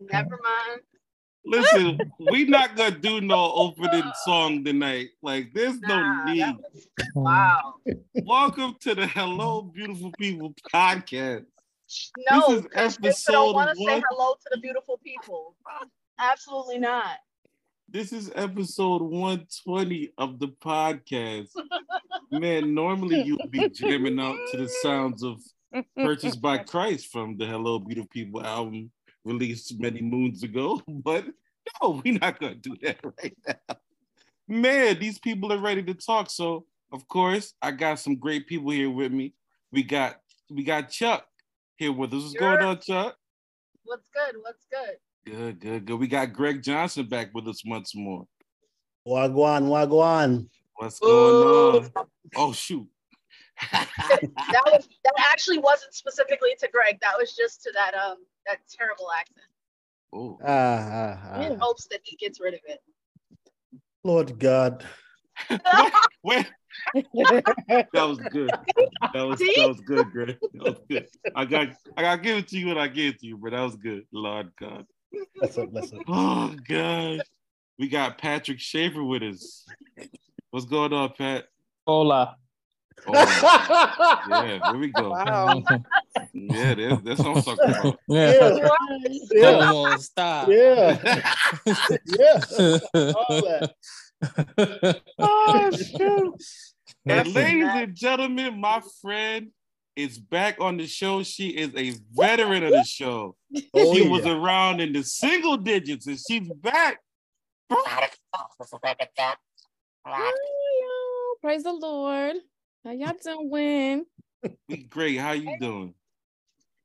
Never mind. Listen, we not gonna do no opening song tonight. Like, there's no need. was- wow. Welcome to the Hello Beautiful People podcast. No, this is episode don't want to say hello to the beautiful people. Absolutely not. This is episode 120 of the podcast. Man, normally you would be jamming out to the sounds of Purchased by Christ from the Hello Beautiful People album released many moons ago. But no, we're not gonna do that right now. Man, these people are ready to talk. So of course, I got some great people here with me. We got we got Chuck here with us. What's Sure. going on, Chuck? What's good? What's good? Good, good, good. We got Greg Johnson back with us once more. Wagwan, wagwan. What's going on? Oh shoot. That was that actually wasn't specifically to Greg. That was just to that um that terrible accent. oh, Ah, ah, In ah. hopes that he gets rid of it. Lord God. wait. That was good. That was See? that was good, Greg. That was good. I got I got to give it to you when I give it to you, but that was good. Lord God. That's up, that's up. Oh God. We got Patrick Schaefer with us. What's going on, Pat? Hola. Oh, yeah, here we go. Wow. Yeah, that's, that's what I'm talking about. Yeah, yeah, Come on, stop. yeah, yeah. All that. oh, shoot. And ladies and gentlemen, my friend is back on the show. She is a veteran of the show. Oh, she yeah. was around in the single digits and she's back. Hi. Praise the Lord. How y'all doing? We great. How you doing?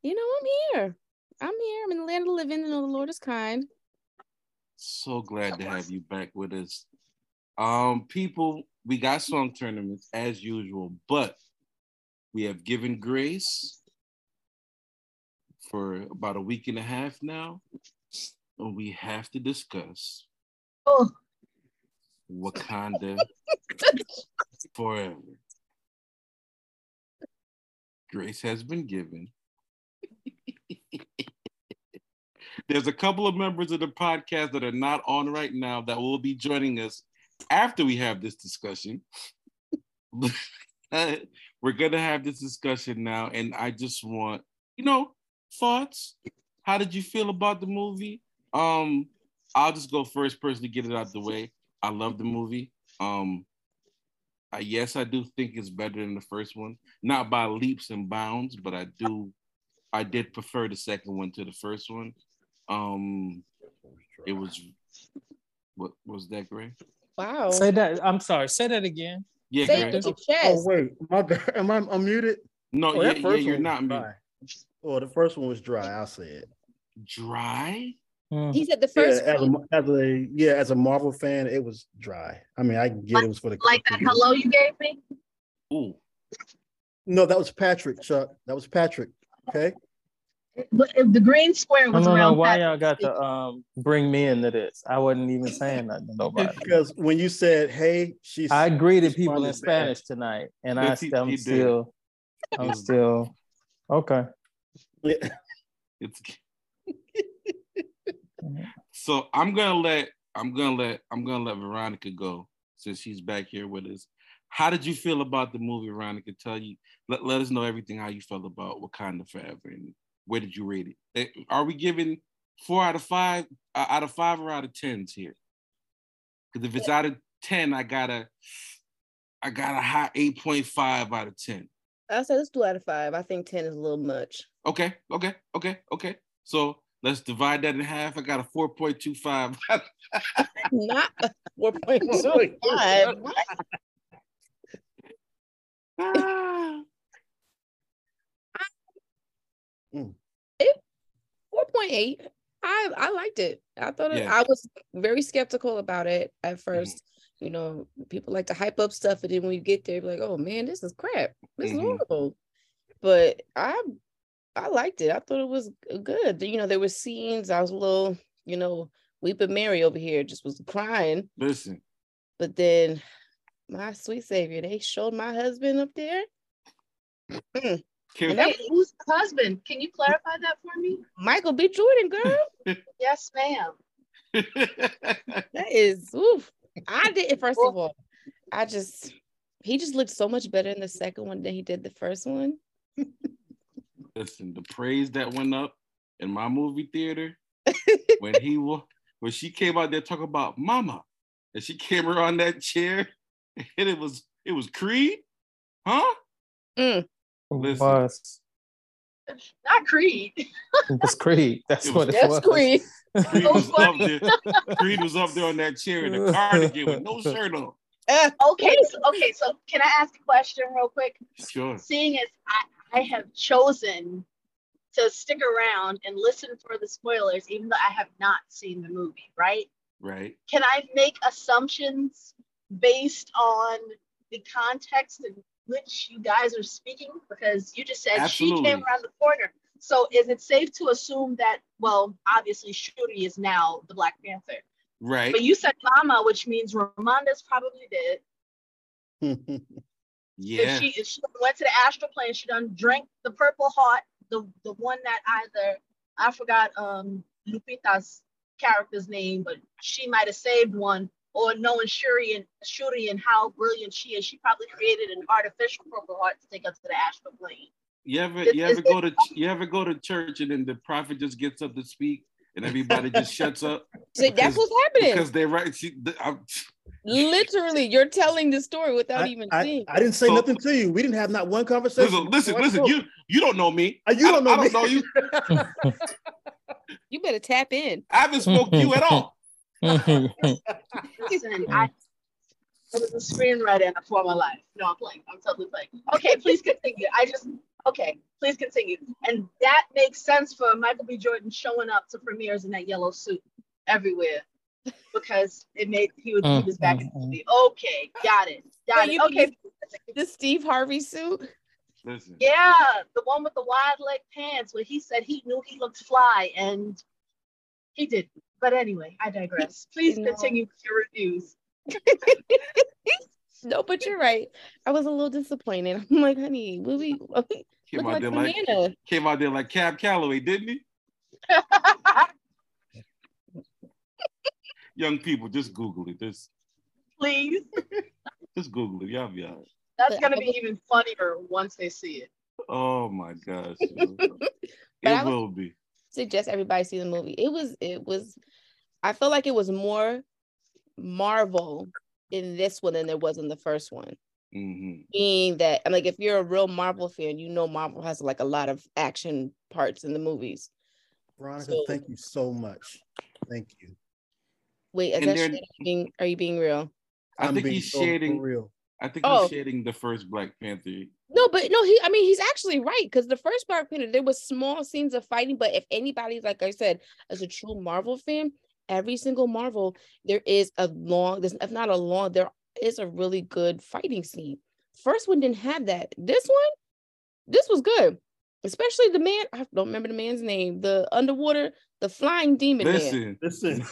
You know, I'm here. I'm here. I'm in the land of the living, and the Lord is kind. So glad to have you back with us. Um, people, we got song tournaments as usual, but we have given grace for about a week and a half now, and we have to discuss Oh. Wakanda forever. Grace has been given. There's a couple of members of the podcast that are not on right now that will be joining us after we have this discussion. We're going to have this discussion now, and I just want, you know, thoughts. How did you feel about the movie? Um, I'll just go first person to get it out the way. I love the movie. Um, I, yes, I do think it's better than the first one, not by leaps and bounds, but I do. I did prefer the second one to the first one. Um, it was what was that, Greg? Wow. Say that. I'm sorry. Say that again. Yeah, Say Greg. it with Oh chest. wait, my bad. Am I unmuted? No, Oh, yeah, yeah, you're not was me. dry. Oh, the first one was dry. I'll say it. Dry. Hmm. He said the Yeah, first as, a, as a yeah, as a Marvel fan, it was dry. I mean, I get it was for the Like that hello you gave me? Ooh, No, that was Patrick, Chuck. That was Patrick. Okay. But the green square I was don't know around why Patrick y'all got to um bring me into this. I wasn't even saying nothing to nobody. Because when you said, "Hey," she's I greeted people in responded back. Spanish tonight, and I, I'm still, I'm still okay. it's so I'm gonna let I'm gonna let I'm gonna let Veronica go since she's back here with us. How did you feel about the movie, Veronica? Tell you let, let us know everything how you felt about Wakanda Forever and where did you rate it? Eh, Are we giving four out of five uh, out of five or out of tens here? Because if it's out of ten, I gotta I got a high eight point five out of ten. I said let's do out of five. I think ten is a little much. Okay, okay, okay, okay. So let's divide that in half. I got a 4.25. Not four point two wait. five. Ah, Four point eight. I I liked it. I thought it, I was very skeptical about it at 1st You know, people like to hype up stuff, and then when you get there, you're like, "Oh man, this is crap. This Mhm. is horrible." But I I liked it. I thought it was good. You know, there were scenes. I was a little, you know, weeping Mary over here, just was crying. listen, But then, my sweet savior, they showed my husband up there. Mm, Can, And that- Wait, who's the husband? Can you clarify that for me? Michael B. Jordan, girl. Yes, ma'am. That is oof. I didn't first of all. I just he just looked so much better in the second one than he did the first one. Listen, the praise that went up in my movie theater when he wa- when she came out there talking about mama, and she came around that chair, and it was it was Creed, huh? Mm. Listen. was. Not Creed. It was Creed. That's It what was- it That's was. Creed. Creed was up there. Creed was up there on that chair in a cardigan with no shirt on. Okay, so, okay. So can I ask a question real quick? Sure. Seeing as I, I have chosen to stick around and listen for the spoilers, even though I have not seen the movie, right? Right. Can I make assumptions based on the context in which you guys are speaking? Because you just said she came around the corner. So is it safe to assume that, well, obviously Shuri is now the Black Panther, Right. but you said Mama, which means Ramonda's probably dead. Yeah. If she if she went to the astral plane, she done drank the purple heart, the the one that either I forgot um Lupita's character's name, but she might have saved one, or knowing Shuri and Shuri and how brilliant she is, she probably created an artificial purple heart to take us to the astral plane. You ever you ever go to you ever go to church and then the prophet just gets up to speak and everybody just shuts up so that's what's happening. because they right. She, I'm, Literally, you're telling the story without I, even I- seeing. I didn't say So- nothing to you. We didn't have not one conversation. listen, listen, listen. spoke. You you don't know me. Uh, you I- don't know I me. don't know you. You better tap in. I haven't spoke to you at all. Listen, I, I was a screenwriter in a former life. No, I'm playing. I'm totally playing. Okay, please continue. I just okay, please continue. And that makes sense for Michael B. Jordan showing up to premieres in that yellow suit everywhere. Because it made he was he was back in the mm-hmm. movie. Okay, got it. Got So it. Okay. The Steve Harvey suit. Listen. Yeah, the one with the wide leg pants where he said he knew he looked fly and he didn't. But anyway, I digress. Please No. continue with your reviews. No, but you're right. I was a little disappointed. I'm like, honey, will we look Came out like there like banana? came out there like Cab Calloway, didn't he? Young people, just Google it. Just Please. just Google it. Y'all be all right. That's gonna be even funnier once they see it. Oh my gosh. it will be. Suggest everybody see the movie. It was, it was, I feel like it was more Marvel in this one than there was in the first one. hmm Being that, I'm like, if you're a real Marvel fan, you know Marvel has like a lot of action parts in the movies. Veronica, So- thank you so much. Thank you. Wait, is And that they're- you being, are you being real? I I'm think being he's so shading. real. I think Oh. he's shading the first Black Panther. No, but no, he I mean he's actually right because the first Black Panther, there was small scenes of fighting, but if anybody's like I said, as a true Marvel fan, every single Marvel, there is a long, there's if not a long, there is a really good fighting scene. First one didn't have that. This one, this was good. Especially the man, I don't remember the man's name, the underwater, the flying demon man. Listen, Listen.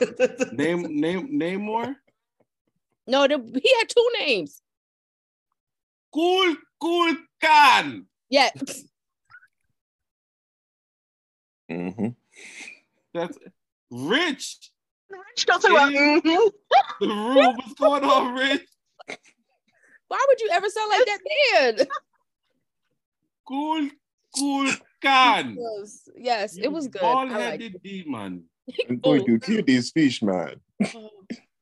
name name name more. No, the, he had two names. Cool, cool Khan. Yeah. Mhm. That's Rich. Rich don't talk about Yeah. The room. What's going on, Rich? Why would you ever sound like that man? Cool, cool Khan. Yes, yes, it was good. I Bald liked headed demon. I'm going to kill these fish, man.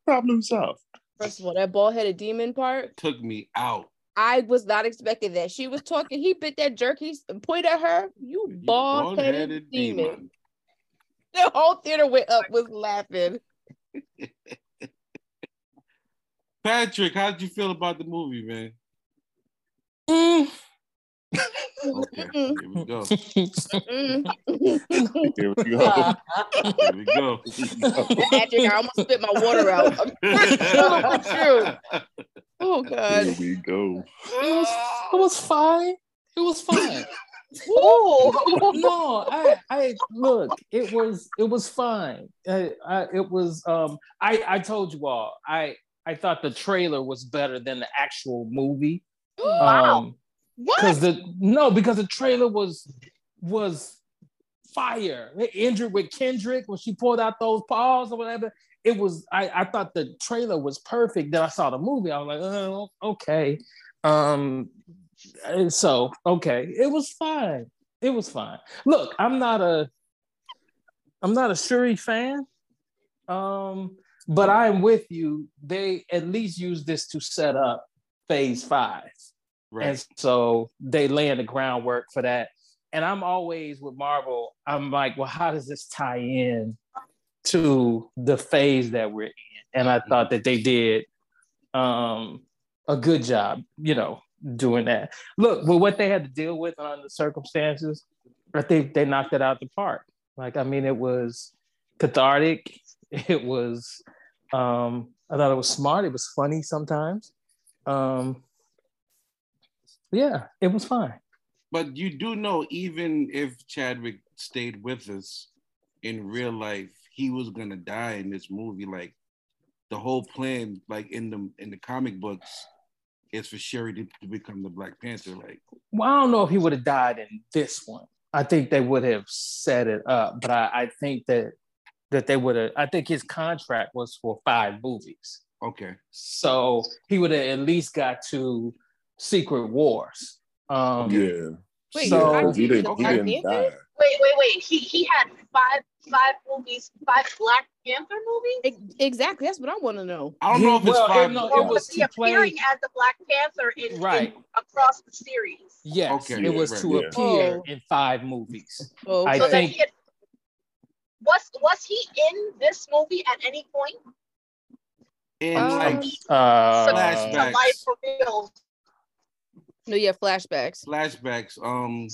Problem solved. First of all, that bald headed demon part, Took me out. I was not expecting that. She was talking, he bit that jerky and pointed at her. You You bald headed bald-headed demon. The whole theater went up, was laughing. Patrick, how did you feel about the movie, man? Mm. Okay, here we go. Here we go. Here we go. Patrick, I almost spit my water out. I'm Oh God. Here we go. It was, it was fine. It was fine. Ooh. no, I, I look. It was, it was fine. I, I, it was. Um, I, I told you all. I, I thought the trailer was better than the actual movie. Wow. Um, What? because the no because the trailer was was fire. They injured with Kendrick when she pulled out those paws or whatever. It was I, I thought the trailer was perfect. Then I saw the movie. I was like, oh, okay. Um, so okay, it was fine. It was fine. Look, I'm not a I'm not a Shuri fan. Um, but I'm with you. They at least use this to set up phase five. Right. And so they laying the groundwork for that. And I'm always with Marvel, I'm like, well, how does this tie in to the phase that we're in? And I thought that they did um, a good job, you know, doing that. Look, with what they had to deal with on the circumstances, I think they knocked it out the park. Like, I mean, it was cathartic. It was, um, I thought it was smart. It was funny sometimes. Um, yeah, it was fine. But you do know, even if Chadwick stayed with us in real life, he was gonna die in this movie. Like the whole plan, like in the in the comic books, is for Shuri to, to become the Black Panther. Like Well, I don't know if he would have died in this one. I think they would have set it up, but I, I think that that they would have. I think his contract was for five movies, okay, so he would have at least got to Secret Wars. Um, Yeah. Wait, So- he didn't, he didn't die. Wait, wait, wait. He he had five five movies, five Black Panther movies. Exactly. That's what I want to know. I don't know if it's Well, five. no, Or it was he to play- appearing as the Black Panther in, in- Right. across the series? Yes, Okay, it was right, to yeah. appear Oh. in five movies. Oh, I So that think- he had, was was he in this movie at any point? in Um, like Uh, Flashback. The life reveals. no, yeah, flashbacks. flashbacks. Um,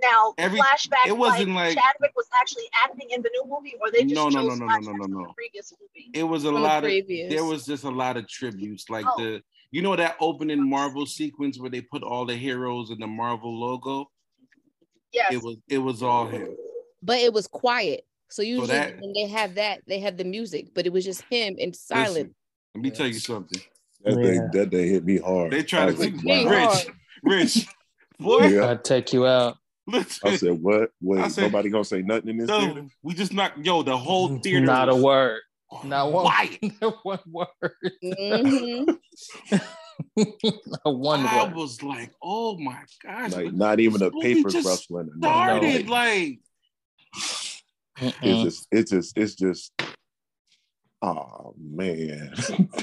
Now, Every- flashback. it wasn't like- Chadwick was actually acting in the new movie, or they just No, no, chose no, no, no, no, no, no. previous movie. it was a From the lot of previous. there was just a lot of tributes like Oh. the you know that opening marvel sequence where they put all the heroes in the marvel logo Yes. it was it was all him But it was quiet. So usually that- when they have that, they have the music, but it was just him in silent. Listen, let me tell you something That Yeah. day, that day hit me hard. they try to was like, wow. rich rich boy Yeah. I'd take you out. Listen I said, what? Wait, said- nobody gonna say nothing in this no, theater? we just knocked yo the whole theater Not a word. Not one. quiet. Not one word. Mhm. One I word. was like, oh my gosh, Like not even a This movie paper rustling. or nothing. started like It's just, it's just, it's just. Oh man.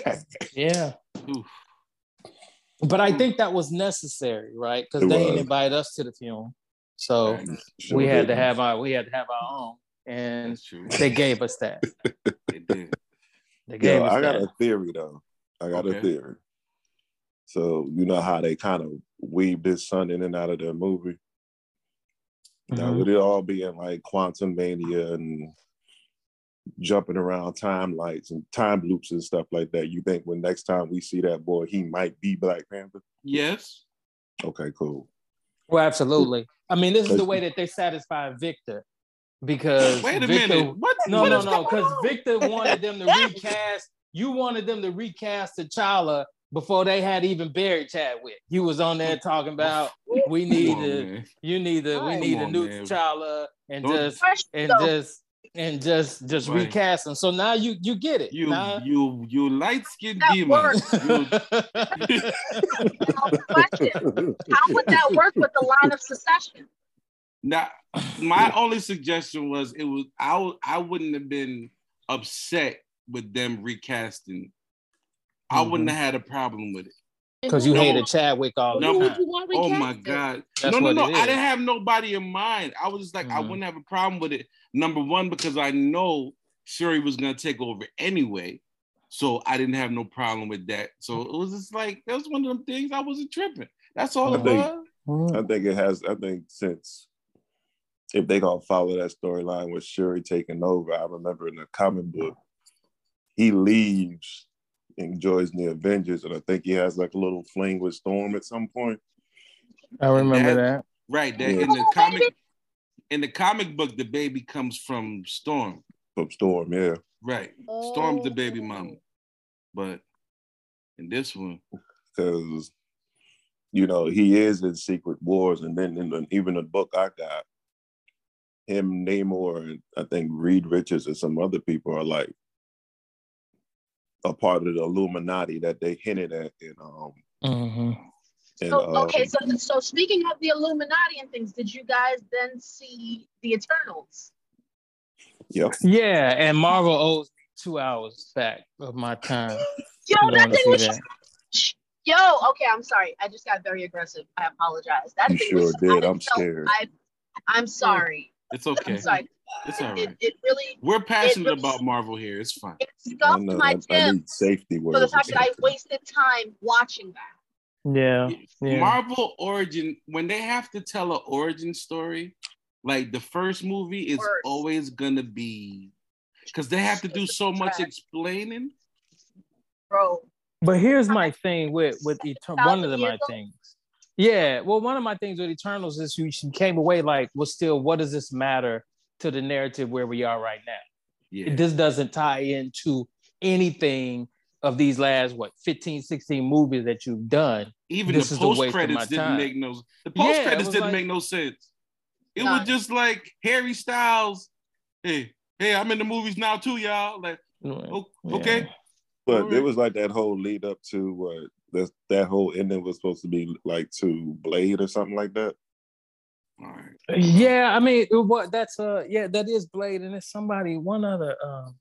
Yeah. Oof. But I think that was necessary, right? Because they didn't was. invite us to the film, so Sure we had to didn't. have our we had to have our own, and they gave us that. they did They gave Yo, us I got that. a theory though. I got Okay. a theory. So you know how they kind of weave this sun in and out of the movie. Now Mhm. would it all be in like Quantumania and jumping around time lights and time loops and stuff like that? You think when next time we see that boy, he might be Black Panther? yes Okay, cool. Well, absolutely. I mean, this is the way that they satisfy Victor, because wait a Victor, minute what No, what no, no, because? Victor wanted them to recast. You wanted them to recast T'Challa before they had even buried Chadwick. He was on there talking about we need to, you need to, we need a new man. T'Challa and Don't- just and just and just just Right. recast him. So now you you get it. You Now- you you light skinned That demon. You- How would that work with the line of secession? now, my only suggestion was it was I I wouldn't have been upset with them recasting. I wouldn't mm-hmm. have had a problem with it. And Because you No. hated Chadwick all No. the time. Oh my god! That's no, no, no! I is. didn't have nobody in mind. I was just like, I Mhm. wouldn't have a problem with it. Number one, because I know Shuri was gonna take over anyway, so I didn't have no problem with that. So it was just like that was one of them things I wasn't tripping. That's all I it think- was. I think it has. I think since if they gonna follow that storyline with Shuri taking over, I remember in the comic book, he leaves and joins the Avengers, and I think he has like a little fling with Storm at some point. I remember That- that. Right. That Yeah. in the Oh, comic in the comic book, the baby comes from Storm. From Storm, yeah. Right. Storm's the Oh. baby mama. But in this one, Because you know, he is in Secret Wars, and then in the, even the book I got, him, Namor, and I think Reed Richards and some other people are like a part of the Illuminati that they hinted at in um Mm-hmm. in, So, uh, okay, so so speaking of the Illuminati and things, did you guys then see the Eternals? Yep. Yeah, and Marvel owes me two hours back of my time. Yo, I'm that thing was that. just, yo. Okay, I'm sorry. I just got very aggressive. I apologize. That You thing sure was, did. I I'm felt- scared. I, I'm sorry. It's okay. I'm sorry. It's all It, it really We're passionate really- about Marvel here. It's fine. it I scuffed know my I, I gym need safety for the fact that I wasted time watching that. Yeah, yeah. Marvel origin when they have to tell an origin story, like the first movie is Worse. always gonna be because they have to do so much explaining. Bro, But here's my thing with with Eternal. One of the, my things. Yeah, well, one of my things with Eternals is you she came away like, well, still, what does this matter to the narrative where we are right now? Yeah, This doesn't tie into anything of these last what 15, 16 movies that you've done. even this the is post of credits didn't time. make no. The post it credits didn't like- make no sense. It None. was just like Harry Styles. Hey, hey, I'm in the movies now too, y'all. Like, okay. Yeah. But Alright. it was like that whole lead up to what that that whole ending was supposed to be like to Blade or something like that. All right. Yeah, I mean, what that's uh, yeah, that is Blade, and it's somebody, one other, um,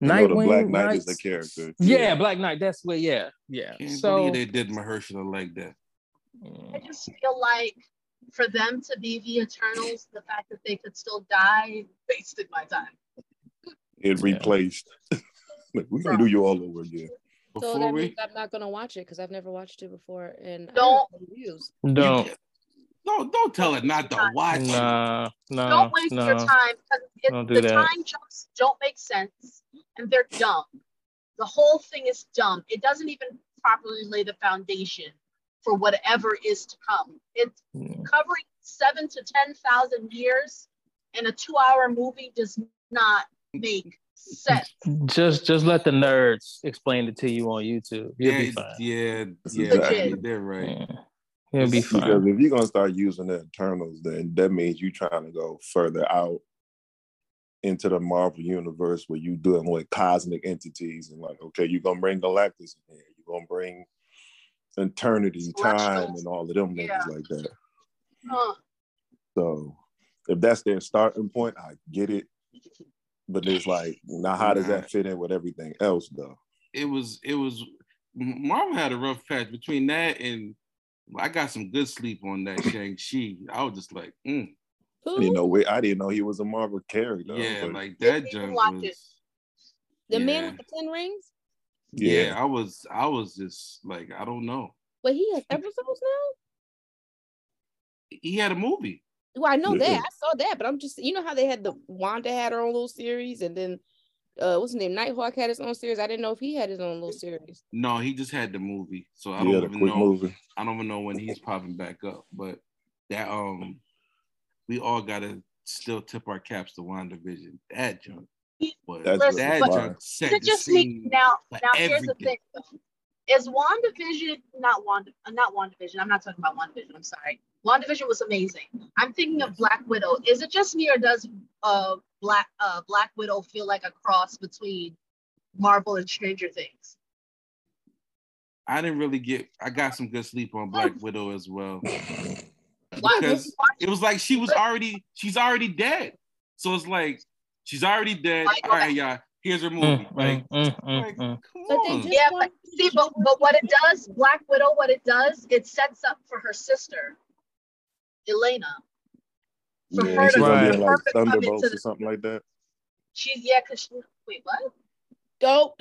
You know, the Nightwing, Black Knight is the character. Yeah, Black Knight. That's what. Yeah, yeah. Can't so believe they did Mahershala like that. I just feel like for them to be the Eternals, the fact that they could still die wasted my time. it Yeah. replaced. like, we're gonna do you all over again. So that we, means I'm not gonna watch it because I've never watched it before, and I Don't- have reviews. Don't, don't tell it not to watch. it. nah, no, don't waste no. your time because Don't the that. time jumps don't make sense and they're dumb. The whole thing is dumb. It doesn't even properly lay the foundation for whatever is to come. It's covering seven to ten thousand years in a two-hour movie does not make sense. Just, just let the nerds explain it to you on YouTube. You'll yeah, be fine. yeah, That's yeah, exactly- they're right. Yeah. You'll be Because if you're gonna start using the Eternals, then that means you're trying to go further out into the Marvel universe where you dealing with cosmic entities and like, okay, you're gonna bring Galactus in here, you're gonna bring eternity, time, and all of them Yeah. niggas like that. Huh. So if that's their starting point, I get it. But it's like, now how does that fit in with everything else though? It was, it was. Marvel had a rough patch between that and I got some good sleep on that Shang Chi. I was just like, mm, You know, I didn't know he was a Marvel character. yeah, but like that junk was. it. the man with the ten rings? Yeah. yeah. I was, I was just like, I don't know. But he has episodes now. He had a movie. Well, I know Yeah. that. I saw that, but I'm just you know how they had the Wanda had her own little series, and then uh what's his name? Nighthawk had his own series. I didn't know if he had his own little series. No, he just had the movie. So I yeah, don't even know. movie. I don't even know when he's popping back up. But that um, we all gotta still tip our caps to WandaVision. That junk was That's Listen, that but- junk set It the just me scene. now. for Now here's the thing. though. Is WandaVision not Wanda? uh, Not WandaVision. I'm not talking about WandaVision. I'm sorry. WandaVision was amazing. I'm thinking of Black Widow. Is it just me or does uh Black uh Black Widow feel like a cross between Marvel and Stranger Things? I didn't really get. I got some good sleep on Black Widow as well because it was like she was already she's already dead. So it's like she's already dead. Like, All right, y'all. Here's her movie. Mm, Like, mm, like, mm. come But they just- Yeah, but see, but but what it does, Black Widow, what it does, it sets up for her sister, Yelena. For Yeah, her she's to be Right. for like Thunderbolts or something like that. She's yeah, cause she, wait, what? Don't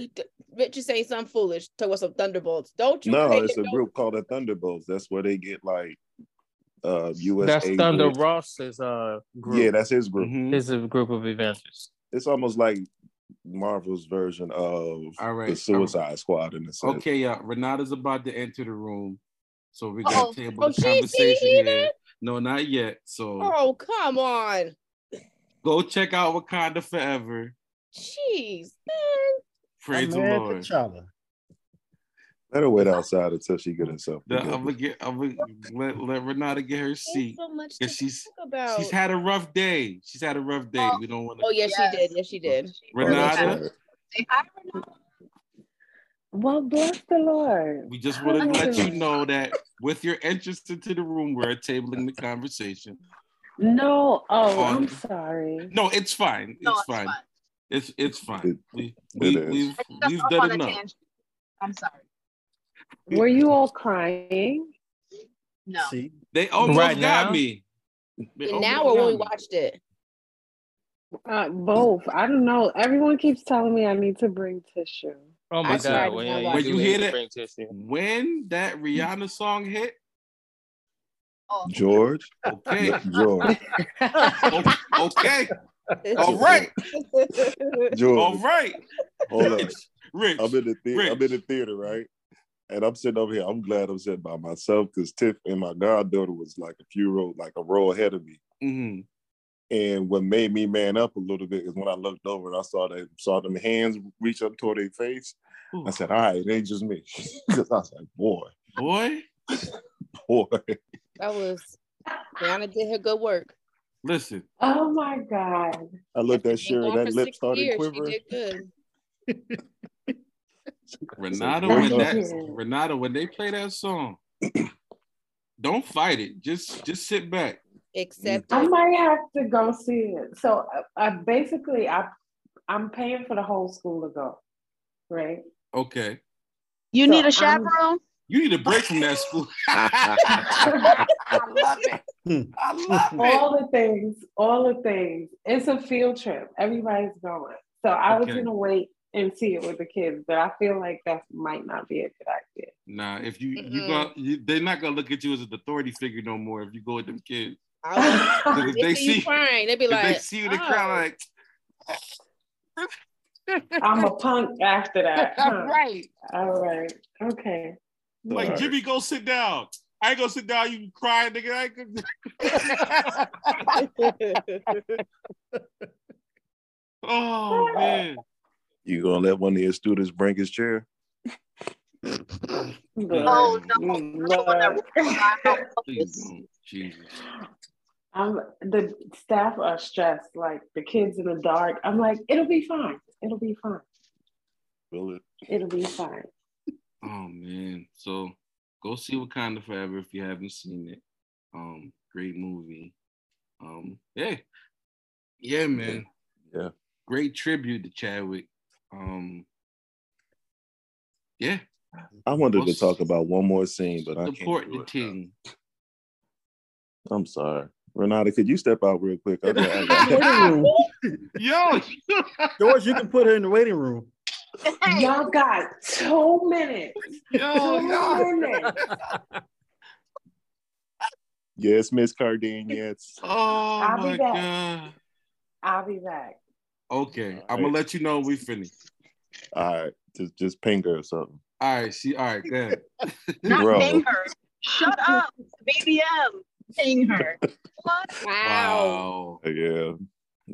Richard say something foolish. Talk about some thunderbolts. Don't you? No, it's a no- group called the Thunderbolts. That's where they get like uh US That's aid Thunder with- Ross's uh group. Yeah, that's his group. Mhm. His a group of Avengers. It's almost like Marvel's version of All right. the Suicide Squad in a sense. Okay, yeah. Renata's about to enter the room. So we're Uh-oh. gonna table Oh, the she- she conversation here? Here. No, not yet. So Oh come on, go check out Wakanda Forever. jeez, man. Praise the Lord. T'Challa. Let her wait outside until she get herself. The, together. I'm gonna get. I'm gonna let, let Renata get her seat. so much to she's talk about. she's had a rough day. She's had a rough day. Oh. We don't want to. oh yes, Yes. she did. Yes, she did. Oh, Renata. Say hi, Renata. Well, bless the Lord. we just want to let you know that with your entrance into the room, we're tabling the conversation. No, oh, On- I'm sorry. No, it's fine. No, It's it's fine. fine. It's it's fine. It- We, it we, is. we've we've done enough. I'm sorry. Were you all crying? No. See, They almost Right got now? me. They And now or when we watched it. Uh, both. I don't know. Everyone keeps telling me I need to bring tissue. Oh my I god! tried Well, to yeah, When you need hear to that- When that Rihanna song hit, Oh, George, okay, George, o- okay, all right, George. all right. Hold up. Rich, Rich, I'm in the the- I'm in the theater, right? And I'm sitting over here. I'm glad I'm sitting by myself because Tiff and my goddaughter was like a few row, like a row ahead of me. hmm And what made me man up a little bit is when I looked over and I saw that saw them hands reach up toward their face. I said, "All right, it ain't just me." 'Cause I was like, "Boy, boy, boy." That was Rihanna did her good work. listen, Oh my God. I looked at She's been Sherry, that for lip started years. quivering. She did good. Renata, when that Renata, when they play that song, don't fight it. Just just sit back. Except I might have to go see it. So uh, I basically I I'm paying for the whole school to go, right? Okay, you So need a I'm- chaperone? you need a break from that school. I love it. I love it. all the things, all the things. It's a field trip. Everybody's going. So I was gonna wait and see it with the kids, but I feel like that might not be a good idea. Nah, if you you Mm-mm. go, you, they're not gonna look at you as an authority figure no more if you go with them kids. I If they, they see you crying, they'd be like, they see you in the oh. crowd, like I'm a punk after that. huh? right, All right. Okay. like Right. Jimmy, go sit down. I ain't gonna sit down. You crying, nigga. I ain't oh man. You gonna let one of your students bring his chair? Oh, no. Mm, Lord. Please. Jesus. I'm the staff are stressed, like the kids in the dark. I'm like, it'll be fine. It'll be fine. Will it? It'll be fine. Oh man. So go see Wakanda Forever if you haven't seen it. Um, great movie. Um, yeah. Yeah, man. Yeah. Great tribute to Chadwick. Um, yeah, I wanted to talk about one more scene, but I can't. support do the it. team. I'm sorry. Renata, could you step out real quick? I got- I got- the waiting room. Yo, George, you can put her in the waiting room. Y'all got two minutes. yo, Two yo. minutes. yes, Miss Cardine, yes. Oh I'll be my back. god. I'll be back. Okay, I'm gonna let you know when we finish. All right, just just ping her or something. All right, see, all right, go ahead. not Bro. paying her. Shut up, BBM. Paying her. What? wow. Wow. Yeah,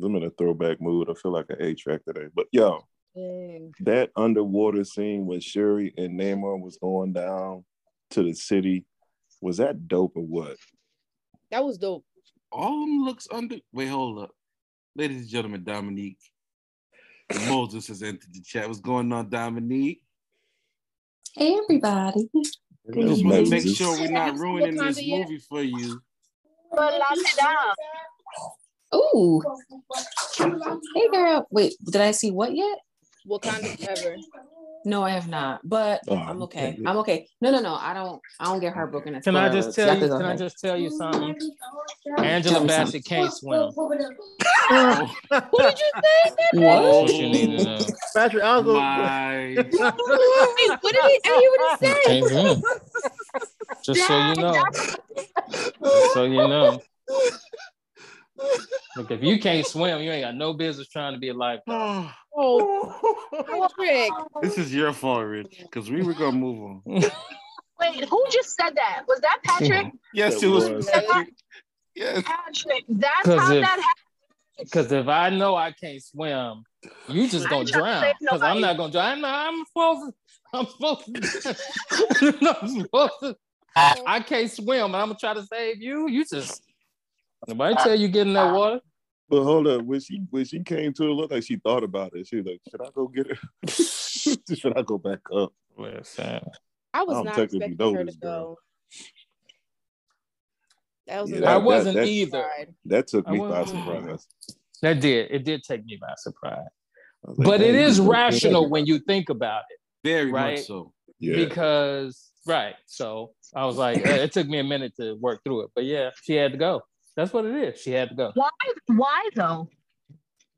I'm in a throwback mood. I feel like an 8-track today. But yo, Dang. that underwater scene when Shuri and Namor was going down to the city, was that dope or what? That was dope. All of them looks under. Wait, hold up, ladies and gentlemen. Dominique Moses has entered the chat. What's going on, Dominique? Hey everybody. Just want to make sure we're not Have you seen ruining this Wakanda yet? movie for you. But lock it down. Ooh. Hey girl. Wait, did I see what yet? Wakanda forever. No, I have not. But Oh, I'm okay. okay. I'm okay. No, no, no. I don't I don't get heartbroken. Can I just tell Y'all can go I just tell you something? Angela Bassett can't swim. Who did you say? What? What you need to know. Patrick, I'll go. My Wait, what did he? I hear what he said. Can't. Just so you know. Just so you know. Look, if you can't swim, you ain't got no business trying to be a lifeguard. Oh, Patrick. this is your fault, Rich, because we were gonna move on. Wait, who just said that? Was that Patrick? Yes, That it was. was. Patrick. Yes. Patrick. that's how if- that happened. Because if I know I can't swim, You just I gonna ain't drown because I'm not gonna drown. No, I'm supposed to. I'm supposed to. I'm supposed to. Oh. I can't swim, and I'm gonna try to save you. You just nobody tell you get in that water. But hold up, when she when she came to it, looked like she thought about it. She was like, "Should I go get her? Should I go back up?" Listen, I was I'm not expecting her to this girl. go. That was Yeah, that- I wasn't that- either. That took me by surprise. That did. It did take me by surprise. Like, But it "Dang, is you go rational when you think about it, Very Right. much so. Yeah, because right. So I was like, uh, it took me a minute to work through it, but yeah, she had to go. That's what it is. She had to go. Why? Why though?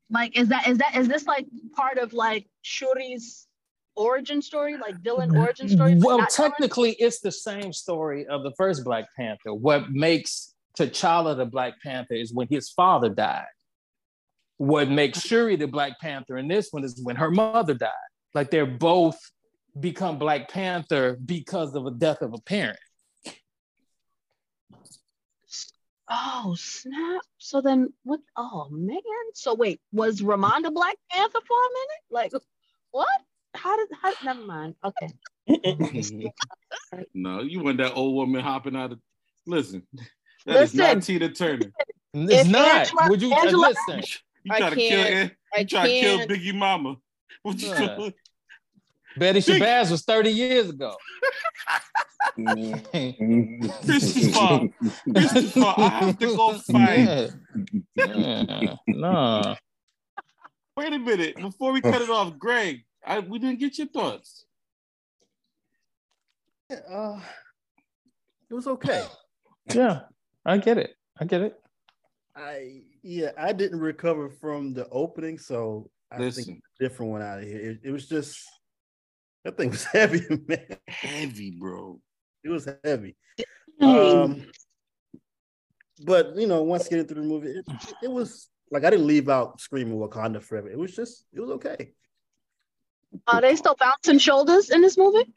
Like, is that is that is this like part of like Shuri's origin story, like villain origin story? Well, technically, it's the same story of the first Black Panther. What makes T'Challa the Black Panther is when his father died. What makes Shuri the Black Panther in this one is when her mother died. Like they're both become Black Panther because of the death of a parent. Oh snap! So then what? Oh man! So wait, was Ramonda Black Panther for a minute? Like, what? How did? How? Never mind. Okay. no, you want that old woman hopping out of. Listen, that is Listen. not Tina Turner. It's not. Angela- Would you Angela- listen? You I try to kill. can't- You I try to kill. Biggie Mama. What you doing? Betty Shabazz was 30 years ago. Christopher, Christopher, I have to go fight. Yeah. Yeah. No. Wait a minute. Before we cut it off, Greg, I, we didn't get your thoughts. Uh, it was okay. Yeah, I get it. I get it. I yeah, I didn't recover from the opening, so I think Listen, a different one out of here. It, it was just that thing was heavy, man. heavy, bro. It was heavy. Um, but you know, once getting through the movie, it, it was like I didn't leave out screaming Wakanda forever. It was just it was okay. Are they still bouncing shoulders in this movie?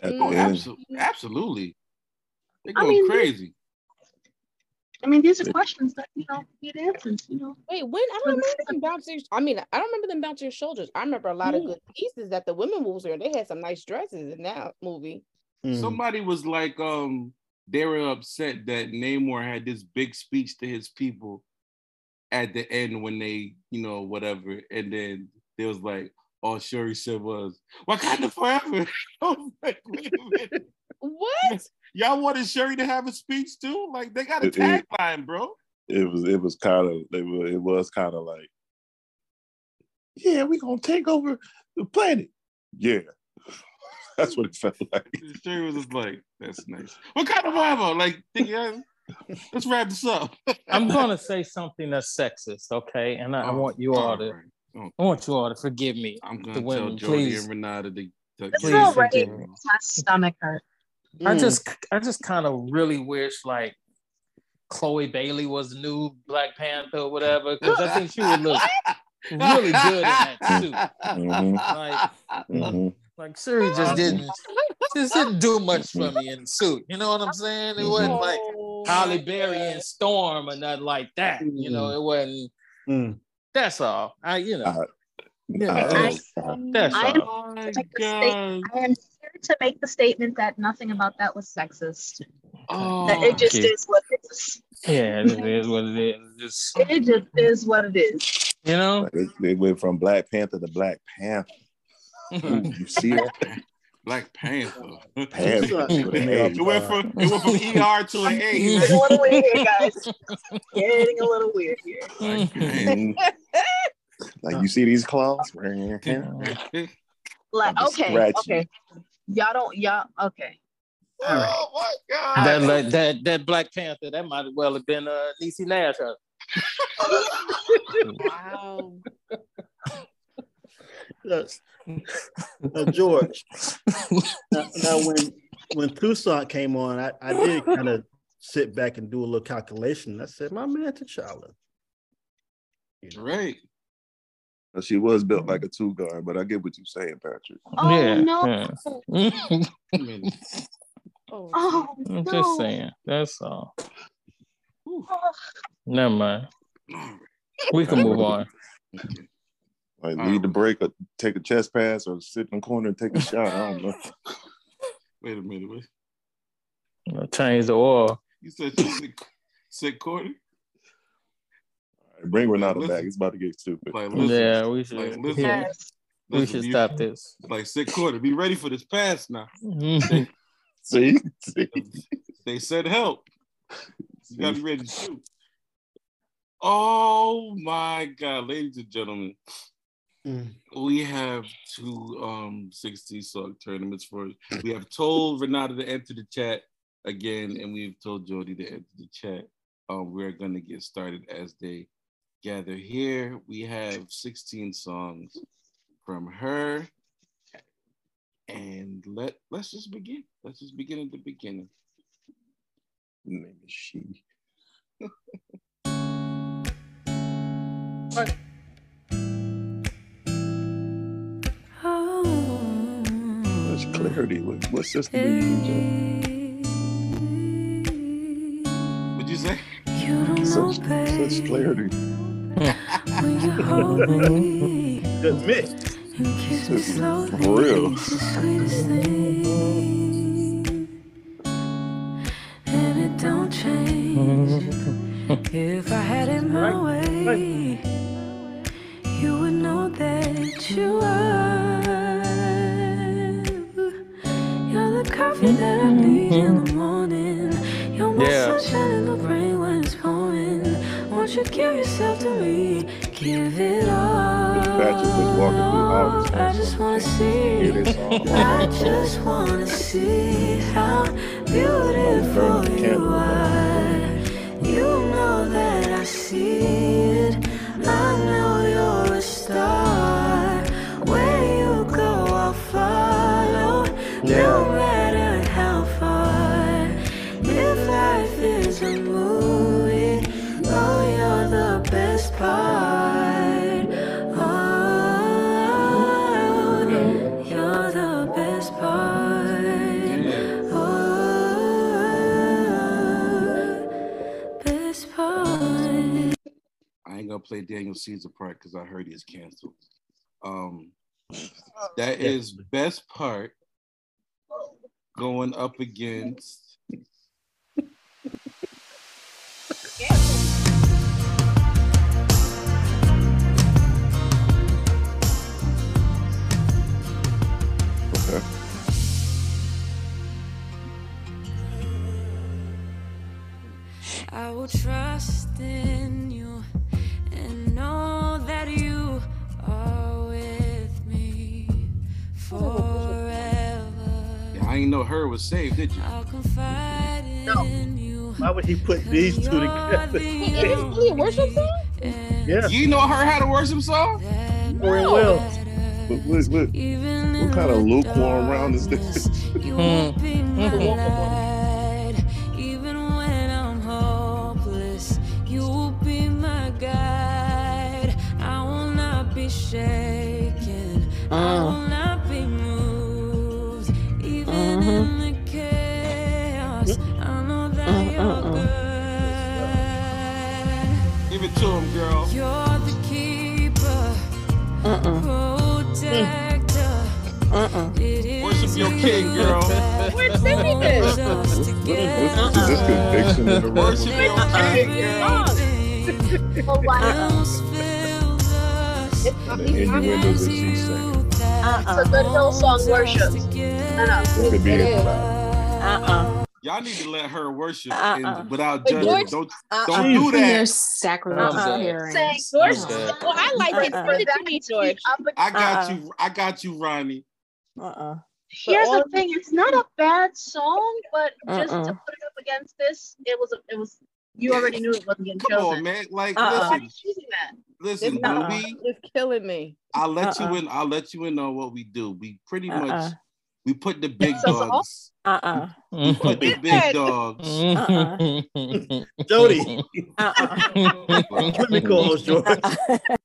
At the end. Absolutely, absolutely. They're I going mean, crazy. I mean, these are questions that you know need answers. You know. Wait, when I don't remember them bouncing. I mean, I don't remember them bouncing your shoulders. I remember a lot of good pieces that the women was wearing. They had some nice dresses in that movie. Mm. Somebody was like, um, they were upset that Namor had this big speech to his people at the end when they, you know, whatever, and then there was like, all Shuri said was, Wakanda forever. I was like, wait a minute. What? Y'all wanted Shuri to have a speech too? Like they got a It- it- tagline, bro. It was it was kind of it was, it was kind of like, yeah, we gonna take over the planet. Yeah, that's what it felt like. Shuri was just like, that's nice. What kind of forever. Like, yeah, let's wrap this up. I'm gonna say something that's sexist, okay? And I, I Oh, want you all to right. I want you all to forgive me. I'm gonna tell women, Jody please. and Renata to, to This Please already forgive me. my stomach hurt. I Mm. just I just kind of really wish like Chloe Bailey was the new Black Panther or whatever, because I think she would look really good in that suit. Mhm. Like Mhm. like Shuri just didn't just didn't do much for me in the suit. You know what I'm saying? It wasn't like Oh, Halle Berry and Storm or nothing like that. You know, it wasn't. Mm. That's all. I you know. Uh, Yeah, Uh, that's, oh, that's I am- all. Oh my Take the god. I am here to make the statement that nothing about that was sexist. Oh, That it just okay. is what it is. Yeah, it is what it is. Just It just is what it is. you know. Like, They, they went from Black Panther to Black Panther. Ooh, you see that? Black Panther. Panther. with It went from it went from ER to an Getting A. a little weird here, guys. Getting a little weird here. Black Panther. Mhm. Like you see these claws? Like, I'm just okay, scratching. okay. Y'all don't, y'all, okay. All right. Oh my god. That, that that that Black Panther that might as well have been uh Niecy Nash. Wow. Yes. Uh, George. now, now when when Toussaint came on, I, I did kind of sit back and do a little calculation. I said, my man T'Challa. You know, Right. She was built like a two guard, but I get what you're saying, Patrick. Oh, yeah, no. yeah. I mean, Oh, Oh, I'm no. just saying. That's all. Never mind. We can move on. Okay. Like lead the break or take a chest pass or sit in the corner and take a shot. I don't know. Wait a minute. Wait. You know, change the oil. You said you sit, sit corner? All right, bring Renata Listen. back. It's about to get stupid. Like, listen, Yeah, we should. like, listen, yeah, Yes. we listen, should you- stop this. Like sit corner. Be ready for this pass now. Mhm. See, see, They said help. You gotta be ready to shoot. Oh my god, ladies and gentlemen. Mm. We have two um 16 song tournaments for we have told Renata to enter the chat again, and we've told Jody to enter the chat. Um, we're gonna get started as they gather here. We have 16 songs from her. And let let's just begin. Let's just begin at the beginning. name is she. That's clarity. What, what system do you use? What'd you say? on? Such, such clarity. Good mix. For real. And it don't change. If I had it my way, you would know that you are. You're the that I need in the morning. You're my Yeah. sunshine in the rain when it's pouring. Won't you give yourself to me? Give it all. Patrick was walking through August. I just wanna see. Hear. I just wanna see how beautiful Burn the you are. You know that I see play Daniel Caesar part because I heard he's canceled. Um, that is best part going up against. Okay. I will trust in you Yeah, I ain't know her was saved, did you? I'll confide in you. Why would he put these two together? Wait, is this really a worship song? Yeah, You know her how to worship song? very well. What, what, what, what kind of lukewarm round is this? Hmm. Hmm. Protector. It is Worship your king, girl. We're singing this. us What is, together. what is this conviction in the room? Worship your king, girl. Oh, wow. Else fills us. And the innuendos that she's saying. It's a good Hillsong worship. No, no. What could be It it? is. Uh-uh. Y'all need to let her worship Uh-uh. and without But judging. George- Don't Uh-uh. don't do that. sacrilegious Uh-uh. hearings. Saying George, Okay. well, I like it. It to me, George. I got Uh-uh. you. I got you, Ronnie. Uh-uh. Here's the thing: it's not a bad song, but just to Uh-uh. put it up against this, it was. It was. You already knew it wasn't getting Come chosen. on, man. Like, Uh-uh. Why are listen, you choosing that? listen. It's Uh-uh. we, It's killing me. I'll let Uh-uh. you in. I'll let you in on what we do. We pretty Uh-uh. much We put the big So- so- dogs. Uh-uh. We put the big dogs. Jody, Uh-uh. let me co-host George.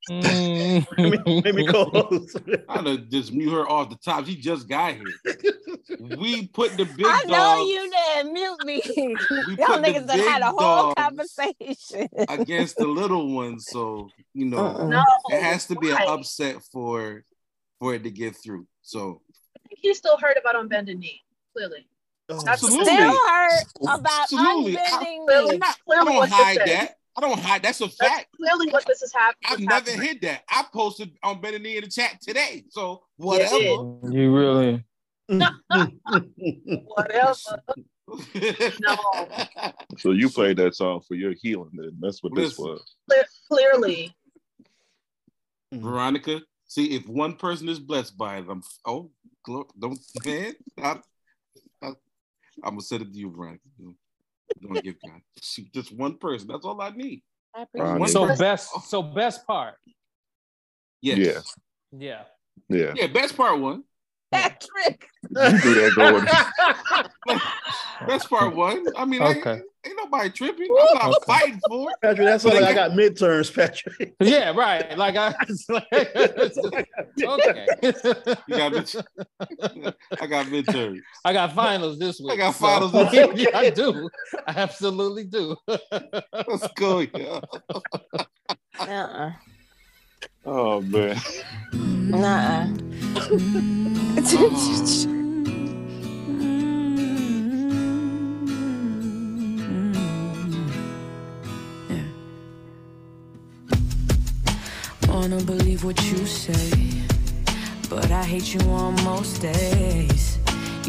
Mm. Let me, let me co-host. I done just mute her off the top. She just got here. We put the big I dogs. know you didn't mute me. We Y'all put the niggas done had a big whole dogs conversation. against the little ones. So you know, Uh-uh. No, it has to be an upset for for it to get through. So I think he still heard about on bended knee. Clearly, Oh, That's Absolutely. Still hurt about Absolutely. I- unbending Clearly, me. I'm not, I don't what this hide that. I don't hide. That's a That's fact. clearly what this is happening. I've never hid that. I posted on Bended Knee in the chat today. So whatever. You really? Whatever. No. So you played that song for your healing. Then that's what this was. Clearly, Veronica, see if one person is blessed by it, I'm oh don't man. I, I, am gonna send it to you, Veronica. Don't give God. See, Just one person. That's all I need. I appreciate So it. best. Oh. So best part. Yes. Yeah. Yeah. Yeah. Yeah, best part one. Patrick. You do that going. Best part one. I mean, Okay. ain't, ain't nobody tripping. I'm not fighting for it. Patrick, that's all I got midterms, Patrick. Yeah. Right. Like I. okay. You got mid- I got midterms. I got finals this week. I got so- finals this week. yeah, I do. I absolutely do. Let's go. Yeah. Uh-uh. Oh man. Nuh-uh. Oh. Wanna believe what you say, but I hate you on most days.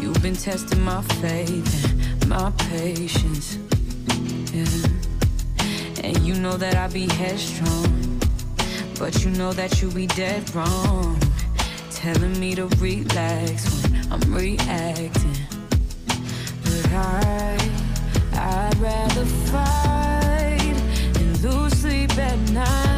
You've been testing my faith and my patience. Yeah. And you know that I be headstrong, but you know that you be dead wrong. Telling me to relax when I'm reacting. But I, I'd rather fight and lose sleep at night.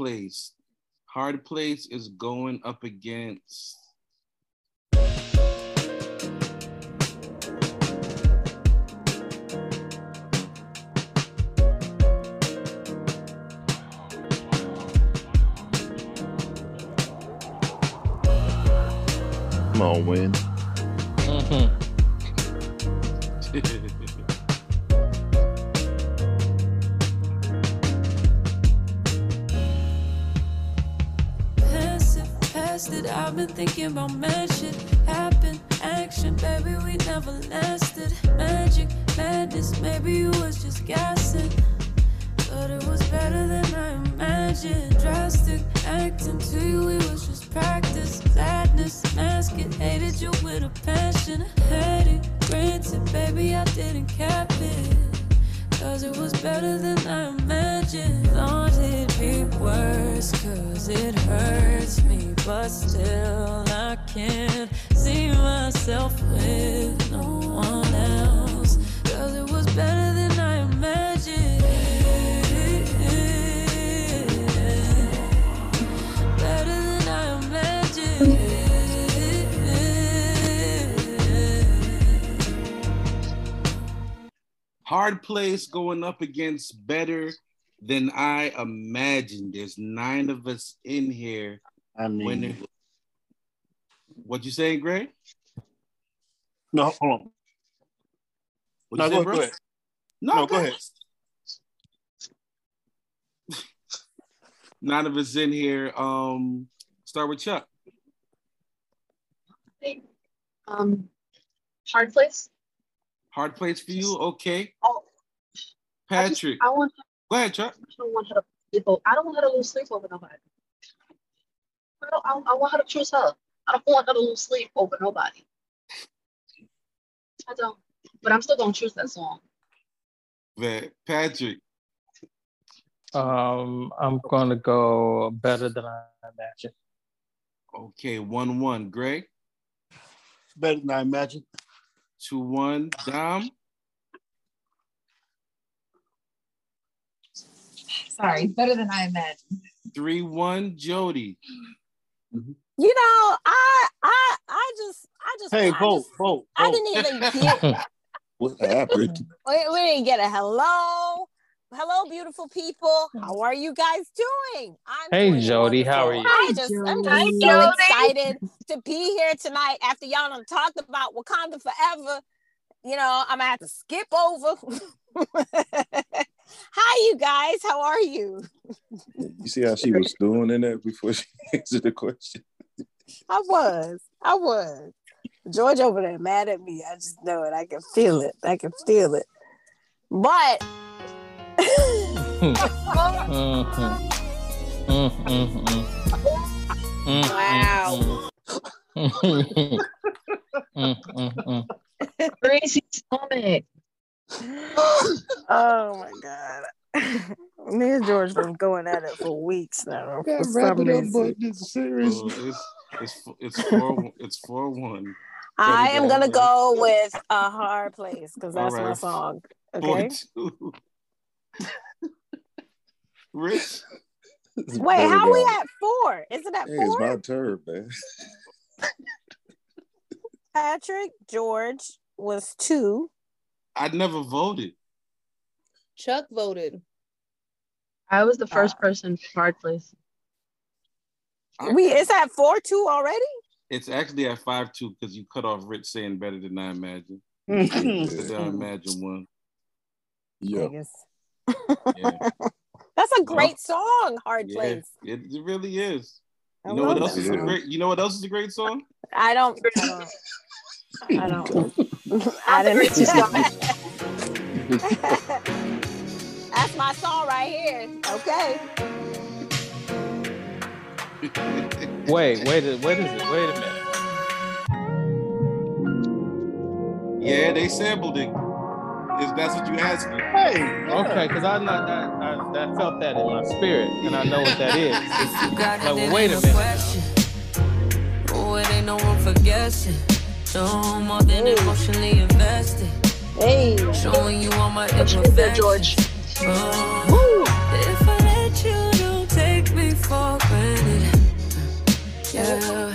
Place. Hard place is going up against. Come on, win. Been thinking about shit. Happen, action, baby, we never lasted. Magic, madness, maybe you was just gassing. But it was better than I imagined. Drastic acting to you, it was just practice. Sadness, mask hated you with a passion. Had it, granted, baby, I didn't cap it. Cause it was better than I imagined. Thought it'd be worse, cause it hurts me. But still, I can't see myself with no one else. Cause it was better than I imagined. Hard place going up against better than I imagined. There's nine of us in here. I mean, When it, what you saying, Gray? no, hold on. What No, you go, say, go ahead. No, No, go ahead. Nine of us in here. Um, start with Chuck. um, hard place. Hard place for you, okay. Oh, I just- Patrick, I want. go ahead, Chuck. I don't want her to. sleep over- I don't want her to lose sleep over nobody. I, don't, I, I want her to choose her. I don't want her to lose sleep over nobody. I don't. But I'm still gonna choose that song. Man, Patrick, Um, I'm gonna go better than I imagined. okay, one one. Greg, Better than I imagined. Two one. Dom, Sorry, better than I imagined. three one. Jody, You know, I I I just I just Hey, I, vote, just- vote, I vote. didn't even get What happened? we, we didn't get a hello. Hello, beautiful people. How are you guys doing? I'm Hey, doing Jody, how are you? I Hi, just I'm Jody. just so excited to be here tonight after y'all done talked about Wakanda forever. You know, I'm gonna have to skip over. Hi, you guys. How are you? You see how she was doing in that before she answered the question? I was. I was. George over there mad at me. I just know it. I can feel it. I can feel it. But Wow. Crazy stomach. oh my god. Me and George been going at it for weeks now. For some Wrap it up, reason. this is serious. Oh, it's it's it's four it's four one. I am gonna go with a hard place because All that's my right. song. Four Okay. two. Rich, Wait, how are we at four? Isn't that Hey, it's my turn, man. Patrick George was two. I never voted. Chuck voted. I was the first uh. person for hard place. We it's at four two already. It's actually at five two because you cut off Rich saying better than I imagine. Better than I imagine one. Yeah. Niggas. Yeah, That's a great song, Hard yeah Place. it, it really is. I You know what else that is a great? You know what else is a great song? I don't. Uh, I don't. I don't. I I'm the greatest didn't. That's my song right here. Okay. Wait, wait, a- what is it? Wait a minute. yeah, they sampled it. If that's what you asking. Hey, Okay, because I not that I, I felt that in my spirit, and I know what that is. If you got it, Like, then wait a minute. question. Oh, it ain't no room for guessing. No more than Hey. emotionally invested. Hey. Showing you all my What you George? imperfections. Oh, if I let you, don't take me for granted. Yeah.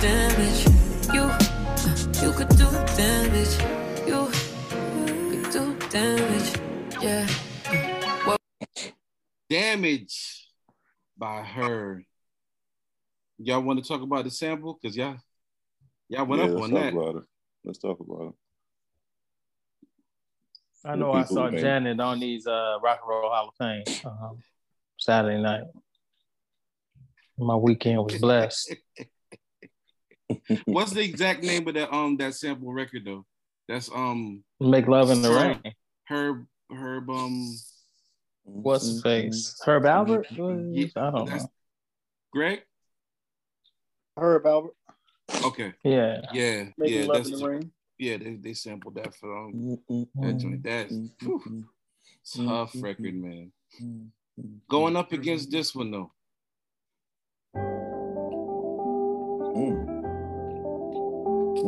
Damage. You, uh, you could do damage. You could do damage. Yeah. Damage by her. Y'all want to talk about the sample? Cause y'all, y'all went Yeah, up on that. about it. Let's talk about it. I know I saw who made. Janet on these uh, Rock and Roll Hall of Fame um, Saturday night. My weekend was blessed. What's the exact name of that um that sample record though? That's um Make love in the rain. Herb Herb um What's his face? Herb Alpert? Yeah, I don't know. Greg. Herb Alpert. Okay. Yeah. Yeah. Making yeah. love That's in the the- rain. yeah. They, they sampled that for um Mm, that joint. That's whew, tough record, man. Going up against this one though. Mm.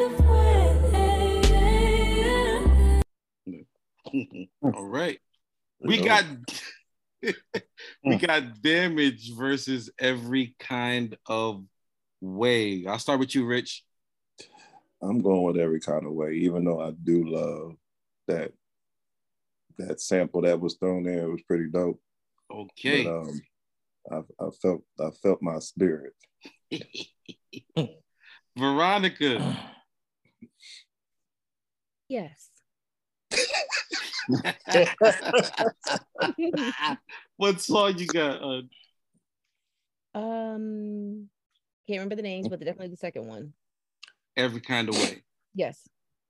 of way. All right. We got we hmm. got damage versus every kind of way. I'll start with you, Rich. I'm going with every kind of way, even though I do love that that sample that was thrown in. It was pretty dope. Okay. But, um, I, I felt I felt my spirit. Veronica. Yes. what song you got? Uh, Um, can't remember the names, but definitely the second one. every kind of way. Yes.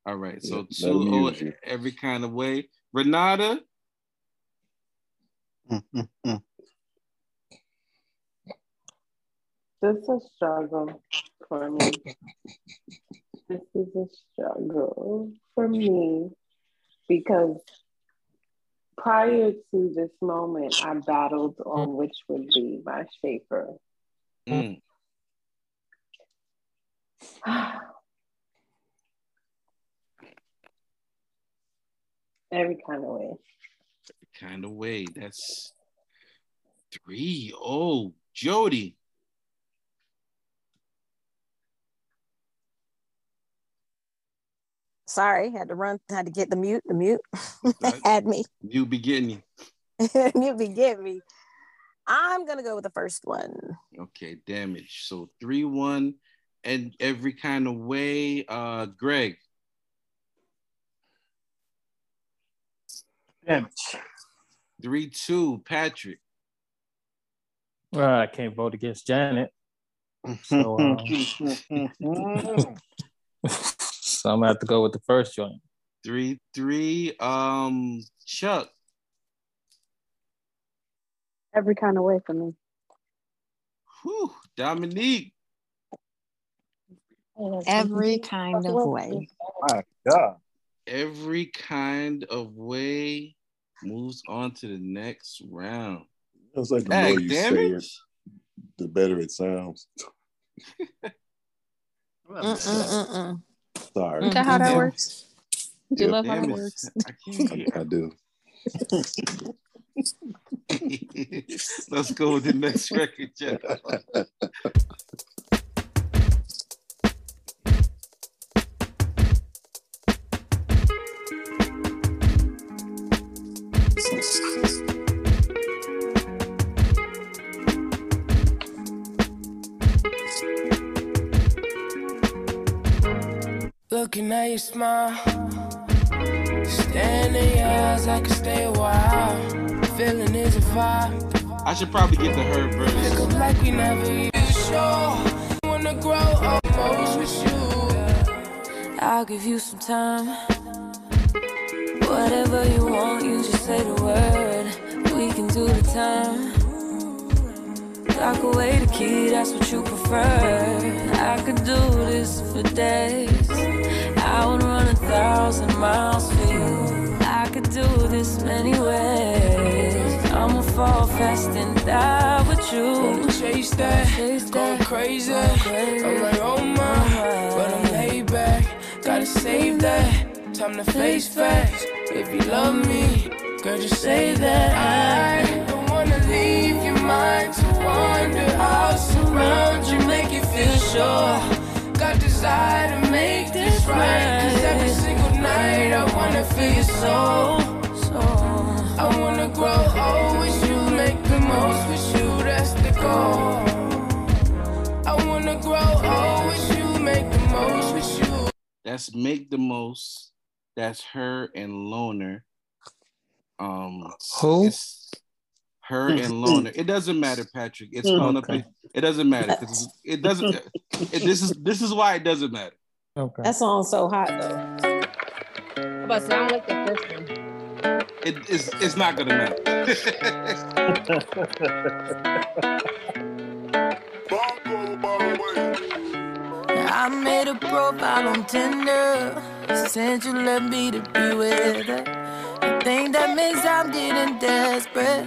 All right. So Yeah, two him oh, use you. every kind of way. Renata. This is a struggle for me. This is a struggle for me because prior to this moment, I battled on which would be my shaper. Mm. Every kind of way. Kind of way. That's three. Oh, Jody. Sorry, had to run, had to get the mute. The mute had me. You be getting you. you be getting me. I'm gonna go with the first one. Okay, damage. So three one, and every kind of way. Uh, Greg. Damage. Three two. Patrick. Uh, I can't vote against Janet. So, um, so I'm gonna have to go with the first joint. Three three. Um, Chuck. Every kind of way for me. Whew, Dominique. Every kind of way. My God. Every kind of way moves on to the next round. It's like the Hey, more you damn say it. it, the better it sounds. Mm-mm-mm-mm. Sorry. Is that how that works? Do you Yeah. love how Damn it it. works? I can't hear. I do. Let's go with the next record, Jeff. Looking at your smile, in your eyes, I could stay a while. Feeling is a vibe. I should probably get the her Pick verse. up like we never even sure. Wanna grow almost with you. I'll give you some time. Whatever you want, you just say the word. We can do the time. Lock away the key, that's what you prefer. I could do this for days. I would run a thousand miles for you. I could do this many ways. I'ma fall fast and die with you. Wanna chase that, Chase going that. crazy. Going crazy. I'm like, oh my, but I'm laid back. Gotta save that. Time to face facts. If you love me, girl, just say that. I don't wanna leave your mind to wander. I'll surround you, make you feel sure. Got desire to make this right. Cause every single night I wanna feel your soul. I wanna grow old with you, make the most with you, that's the goal. I wanna grow old with you, make the most with you. That's Make the Most. That's her and Lonr. Um, Who? it's her mm, and mm. Lonr. It doesn't matter, Patrick. It's mm. on up. Okay. It doesn't matter. 'cause It doesn't. It, this is this is why it doesn't matter. Okay. That song's so hot though. But sound like the first one. It's it's not gonna matter. I made a profile on Tinder. Since you left me to be with her. I think that means I'm getting desperate.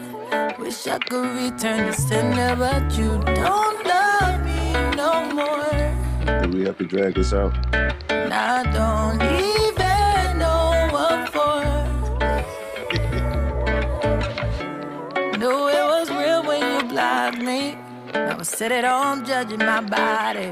Wish I could return the sender, but you don't love me no more. Do we have to drag this out? And I don't even know what for. Knew it was real when you blocked me. I was sitting home judging my body.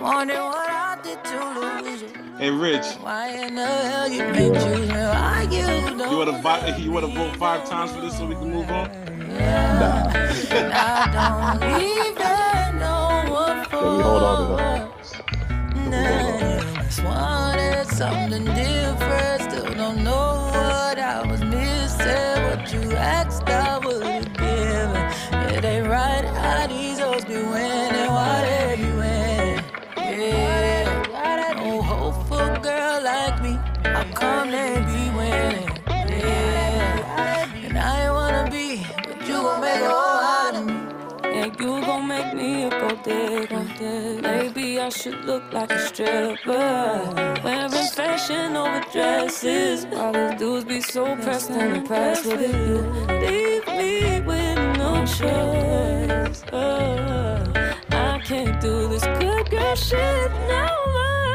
Wondering what I did to lose you. Hey, Rich, Why in the hell you can't choose me? Why you don't? you want to vote? You want to vote five times for this so we can move on? And I don't even know what for. Can we hold on to that? Just wanted something different. Still don't know what I was missing. What you asked, I Be winning? Yeah, and I wanna be, but you gon' make whole of me. And you gon' make me a. Maybe I should look like a stripper. Wearing fashion over dresses. All these dudes be so pressed and impressed with you. Leave me with no choice. Oh, I can't do this good girl shit no more.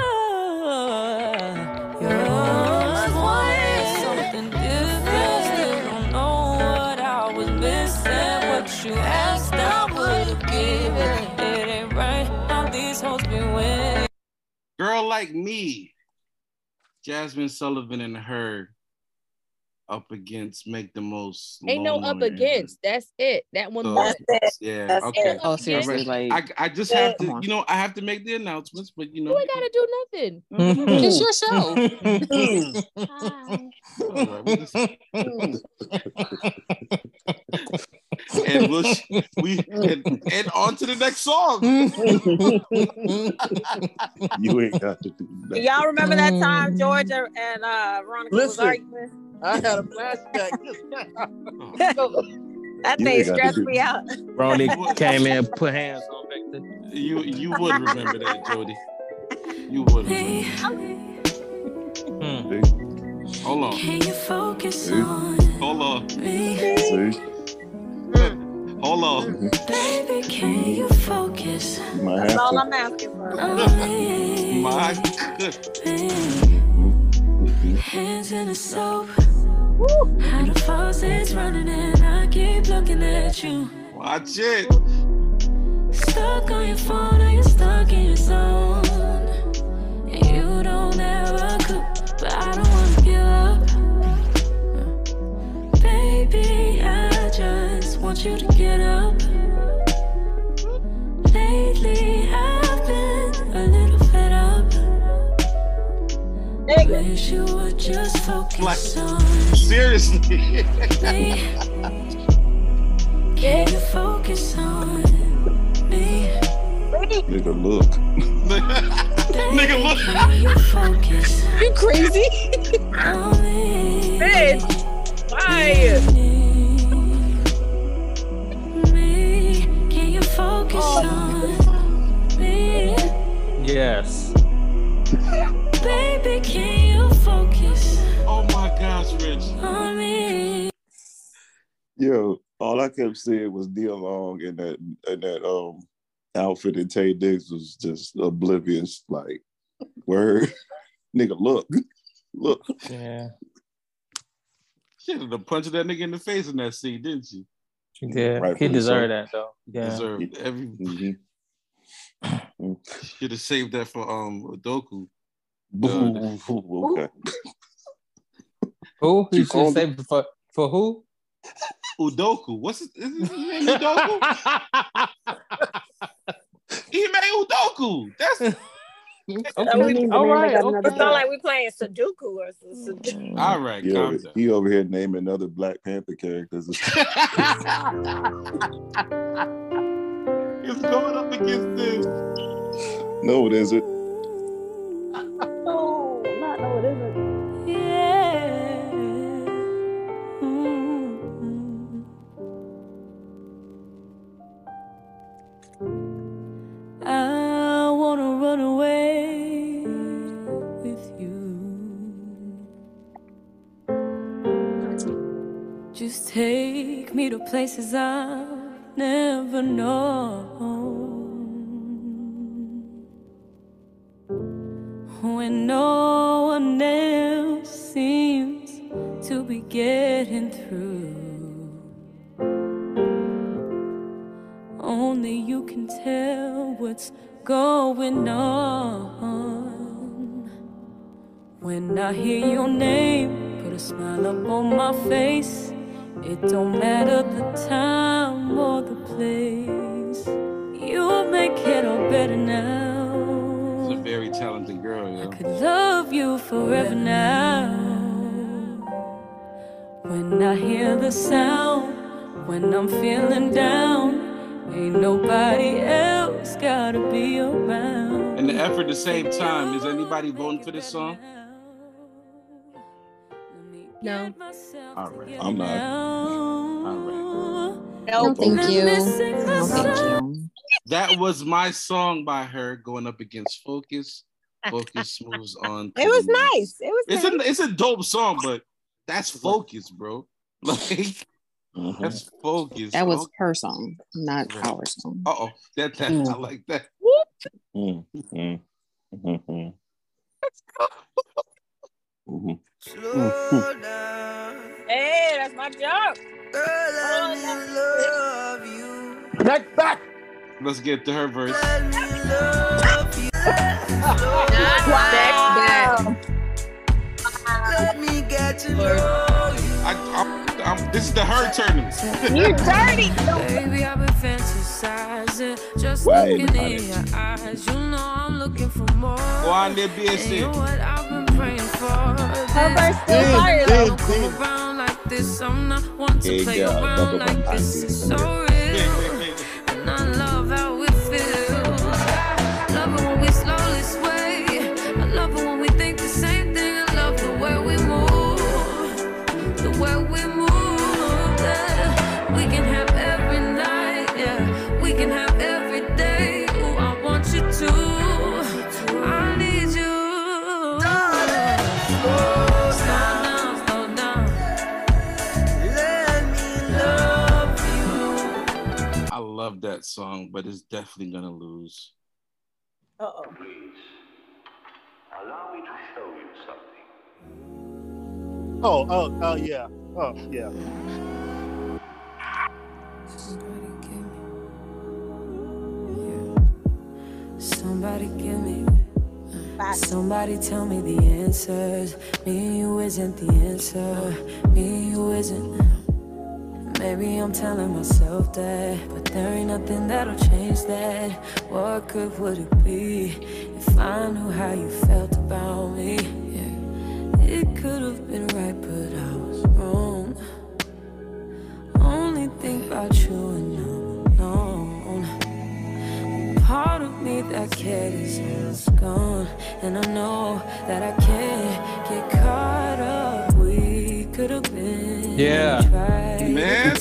Girl like me, Jazmine Sullivan and her up against Make the Most. Ain't no Lonr up and- against. That's it. That one So, more. Yeah. That's okay. it. Oh, seriously, like I, I just have to, you know, I have to make the announcements, but you know, You ain't gotta do nothing. it's your show. all right, we just- and we'll sh- we and, and on to the next song. You ain't got to do that. Y'all remember that time Georgia and uh Veronica was arguing? I had a flashback. That You thing ain't got to stressed me out. Ronnie came in, put hands on Victor. You you would remember that, Jody. You would. Remember. Hmm. Hold on. Can you focus See? on Hold on. me? See? Hold on. Baby, can you focus You That's all to. I'm asking for. My good. Hands in the soap. How the faucet's running and I keep looking at you. Watch it. Stuck on your phone or you're stuck in your zone. And you don't ever cook, but I don't wanna give up. Baby, I just want you to get up. Lately, I've been a little fed up. Wish you would just focus on Seriously. me. Can you focus on me? Nigga, look. Nigga, look. You focus You crazy? on me? Bitch, why? Yes. Baby, can you focus Oh my gosh, Rich. on me? Yo, all I kept seeing was Nia Long in that in that um outfit and Taye Diggs was just oblivious, like word. Nigga, look. Look. Yeah. She had to punch that nigga in the face in that scene, didn't she? She did. He deserved so. that though. Yeah. Deserved every. Mhm. Should have saved that for um Udoku. Boo. Okay. Who? You You should called say for for who? Udoku. What's his, is his name? Udoku. he made Udoku. That's Okay. All right. It Okay. sound like we're playing Sudoku or some Sudoku. All right, He over, he over here naming other Black Panther characters. It's going up against this. no, it isn't. No, not no, it isn't. Yeah. I wanna run away with you. Just take me to places I've never known. When no one else seems to be getting through. Only you can tell what's going on. When I hear your name, put a smile up on my face. It don't matter the time or the place. You will make it all better now. She's a very talented girl, I Could love you forever now. When I hear the sound, when I'm feeling down, ain't nobody else gotta be around. And the effort at the same time. Is anybody voting for this song? No. All right. I'm not. All right. No, thank you. No, thank you. That was my song by her going up against Focus. Focus moves on. It was the nice. It was It's nice. a it's a dope song, but that's Focus, bro. Like Mhm. that's Focus. That was her song, not Right. our song. Uh oh, that, that Mm. I like that. Mm, mm, mhm, mhm. Mhm. Slow down. Hey, that's my job. Girl, let me love you. Back, back. Let's get to her verse. Let me love you. Wow. Let me get to know you. I, I'm, I'm, this is the her turning. You dirty. Baby, I've been fantasizing, just Why looking in your eyes. You know I'm looking for more. Go on there, And you're BSN. what song, definitely gonna lose. Uh-oh. Allow me to show you something. Oh, oh, oh, yeah. Oh, yeah. Somebody give me, uh, somebody tell me the answers. Me and you isn't the answer. Me and you isn't. Maybe I'm telling myself that, but there ain't nothing that'll change that. What good would it be if I knew how you felt about me? Yeah. It could have been right, but I was wrong. Only think about you and I'm alone. Part of me that cared is is gone, and I know that I can't get caught up. We could have been Yeah. Man.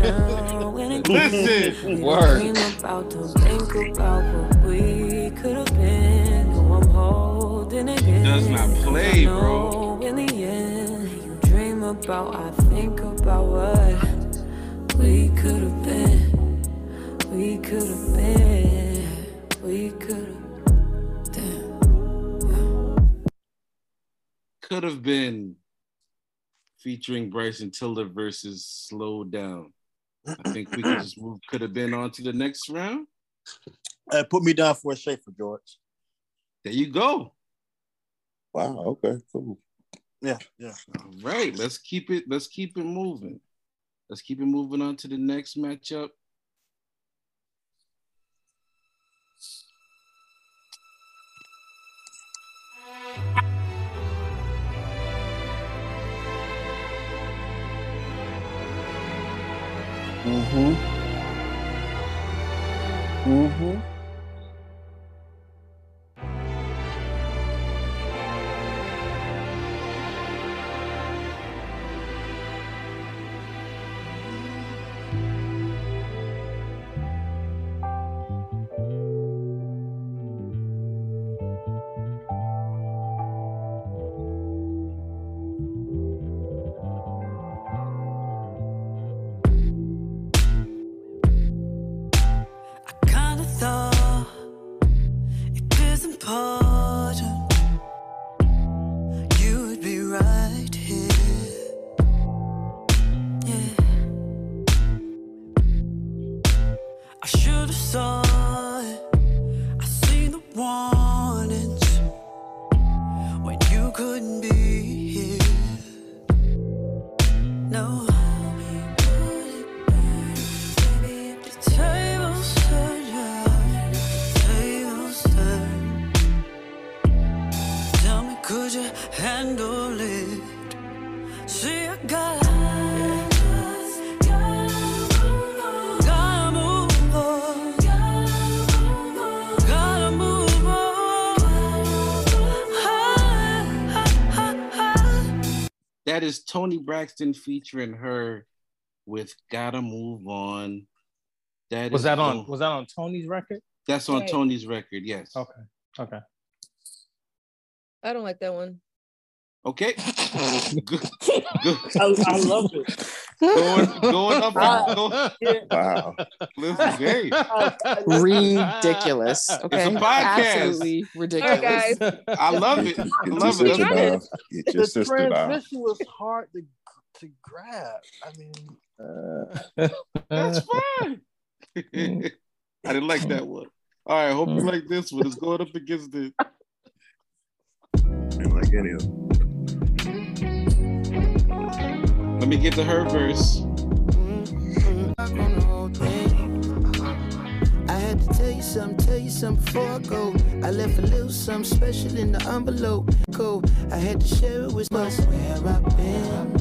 now, when it Listen. Word. Dream about, don't think about what we could have been. No, I'm holding it in. Does not play, bro. In the end, you dream about, I think about what we could have been. We could have been. We could have. Damn. Could have been featuring Bryson Tiller versus Slow Down. I think we could just move. Could have been on to the next round. Uh, put me down for a Schaefer, George. There you go. Wow. Okay. Cool. Yeah, yeah. All right, let's keep it. Let's keep it moving. Let's keep it moving on to the next matchup. Mm-hmm. Mm-hmm. That is Toni Braxton featuring H.E.R. with "Gotta Move On." That Was is that on? Toni- Was that on Toni's record? That's on Right. Toni's record. Yes. Okay. Okay. I don't like that one. Okay. Good. I, I love it. Going, going up. I- going, yeah. Wow. listen, hey, oh, Ridiculous. Okay. It's a podcast. Absolutely ridiculous. All right, guys. I love it. I love sister it. down. Get your The sister down. transition was hard to to grab. I mean, uh, That's fine. I didn't like that one. All right, hope you like this one. It's going up against the. Ain't like any of them. Let me get to her verse. I had to tell you something, tell you something before I go. I left a little something special in the envelope. Go, I had to share it with us where I've been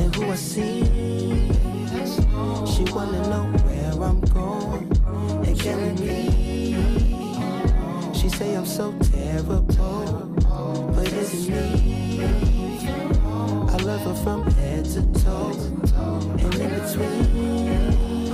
and who I see. She wanna know where I'm going and killing me. She say I'm so terrible, but is it me? I her from head to toe and in between.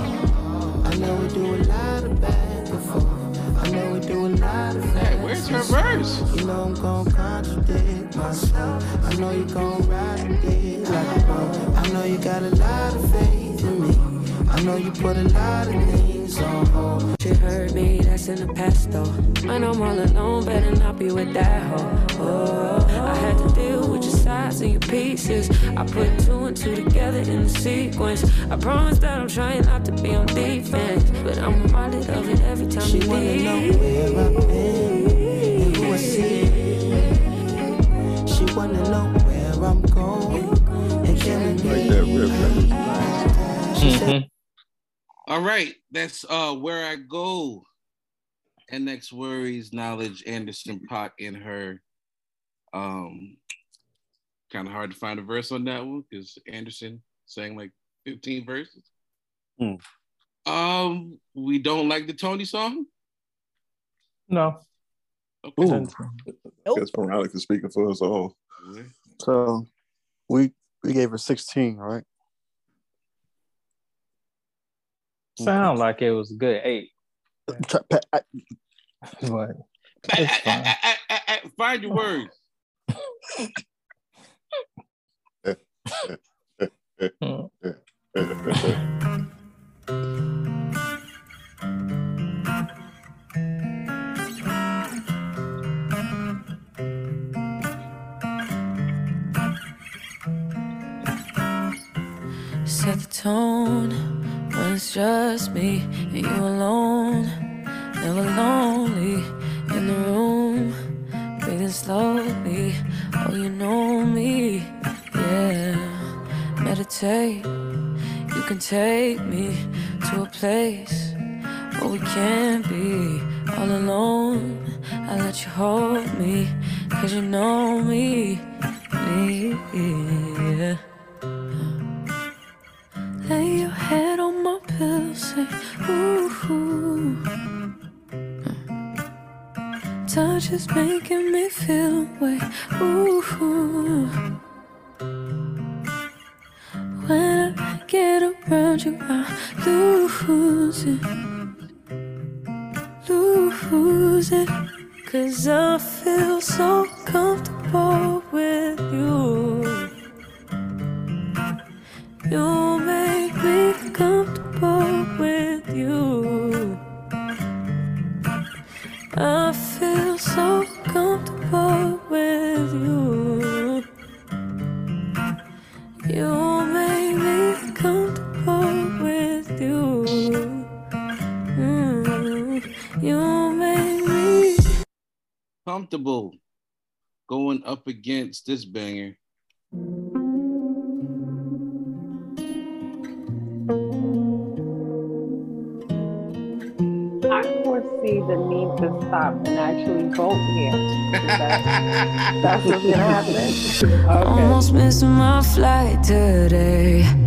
I know we do a lot of back and forth. I know we do a lot of Hey, where's her verse? You know I'm gon' contradict myself. I know you gon' ride it like a boat. I know you got a lot of faith in me. I know you put a lot of things on hold. She heard me, that's in the past though. When I'm all alone, better not be with that hoe. Oh, I had to deal with your and your pieces. I put two and two together in the sequence. I promise that I'm trying not to be on defense, but I'm reminded of it every time She you wanna know where I've been and who I see. She wanna know where I'm going and killing me. Like that riff. Nice. She said, Mhm. All right, that's uh where I go. NX worries, Knxwledge, Anderson .Paak in her. Um, kind of hard to find a verse on that one because Anderson sang like 15 verses. Hmm. Um, we don't like the Toni song. No. Okay. Ooh. Guess Veronica speaking for us all. so we we gave her 16, right? Sound like it was a good eight. Try- But it's fine. Find your words. Set the tone when it's just me and you alone. Never lonely in the room, breathing slowly. Oh, you know me, yeah. Meditate, you can take me to a place where we can't be all alone. I let you hold me, cause you know me, me, yeah. Lay your head on my pillow, say, ooh. Touch is making me feel way Ooh. When I get around you, I lose it. Lose it. Cause I feel so comfortable with you. You make me comfortable with you. I feel so comfortable with you. You make Comfortable going up against this banger. I foresee the need to stop and actually vote here. That's, that's what's gonna happen. Almost missing my flight today.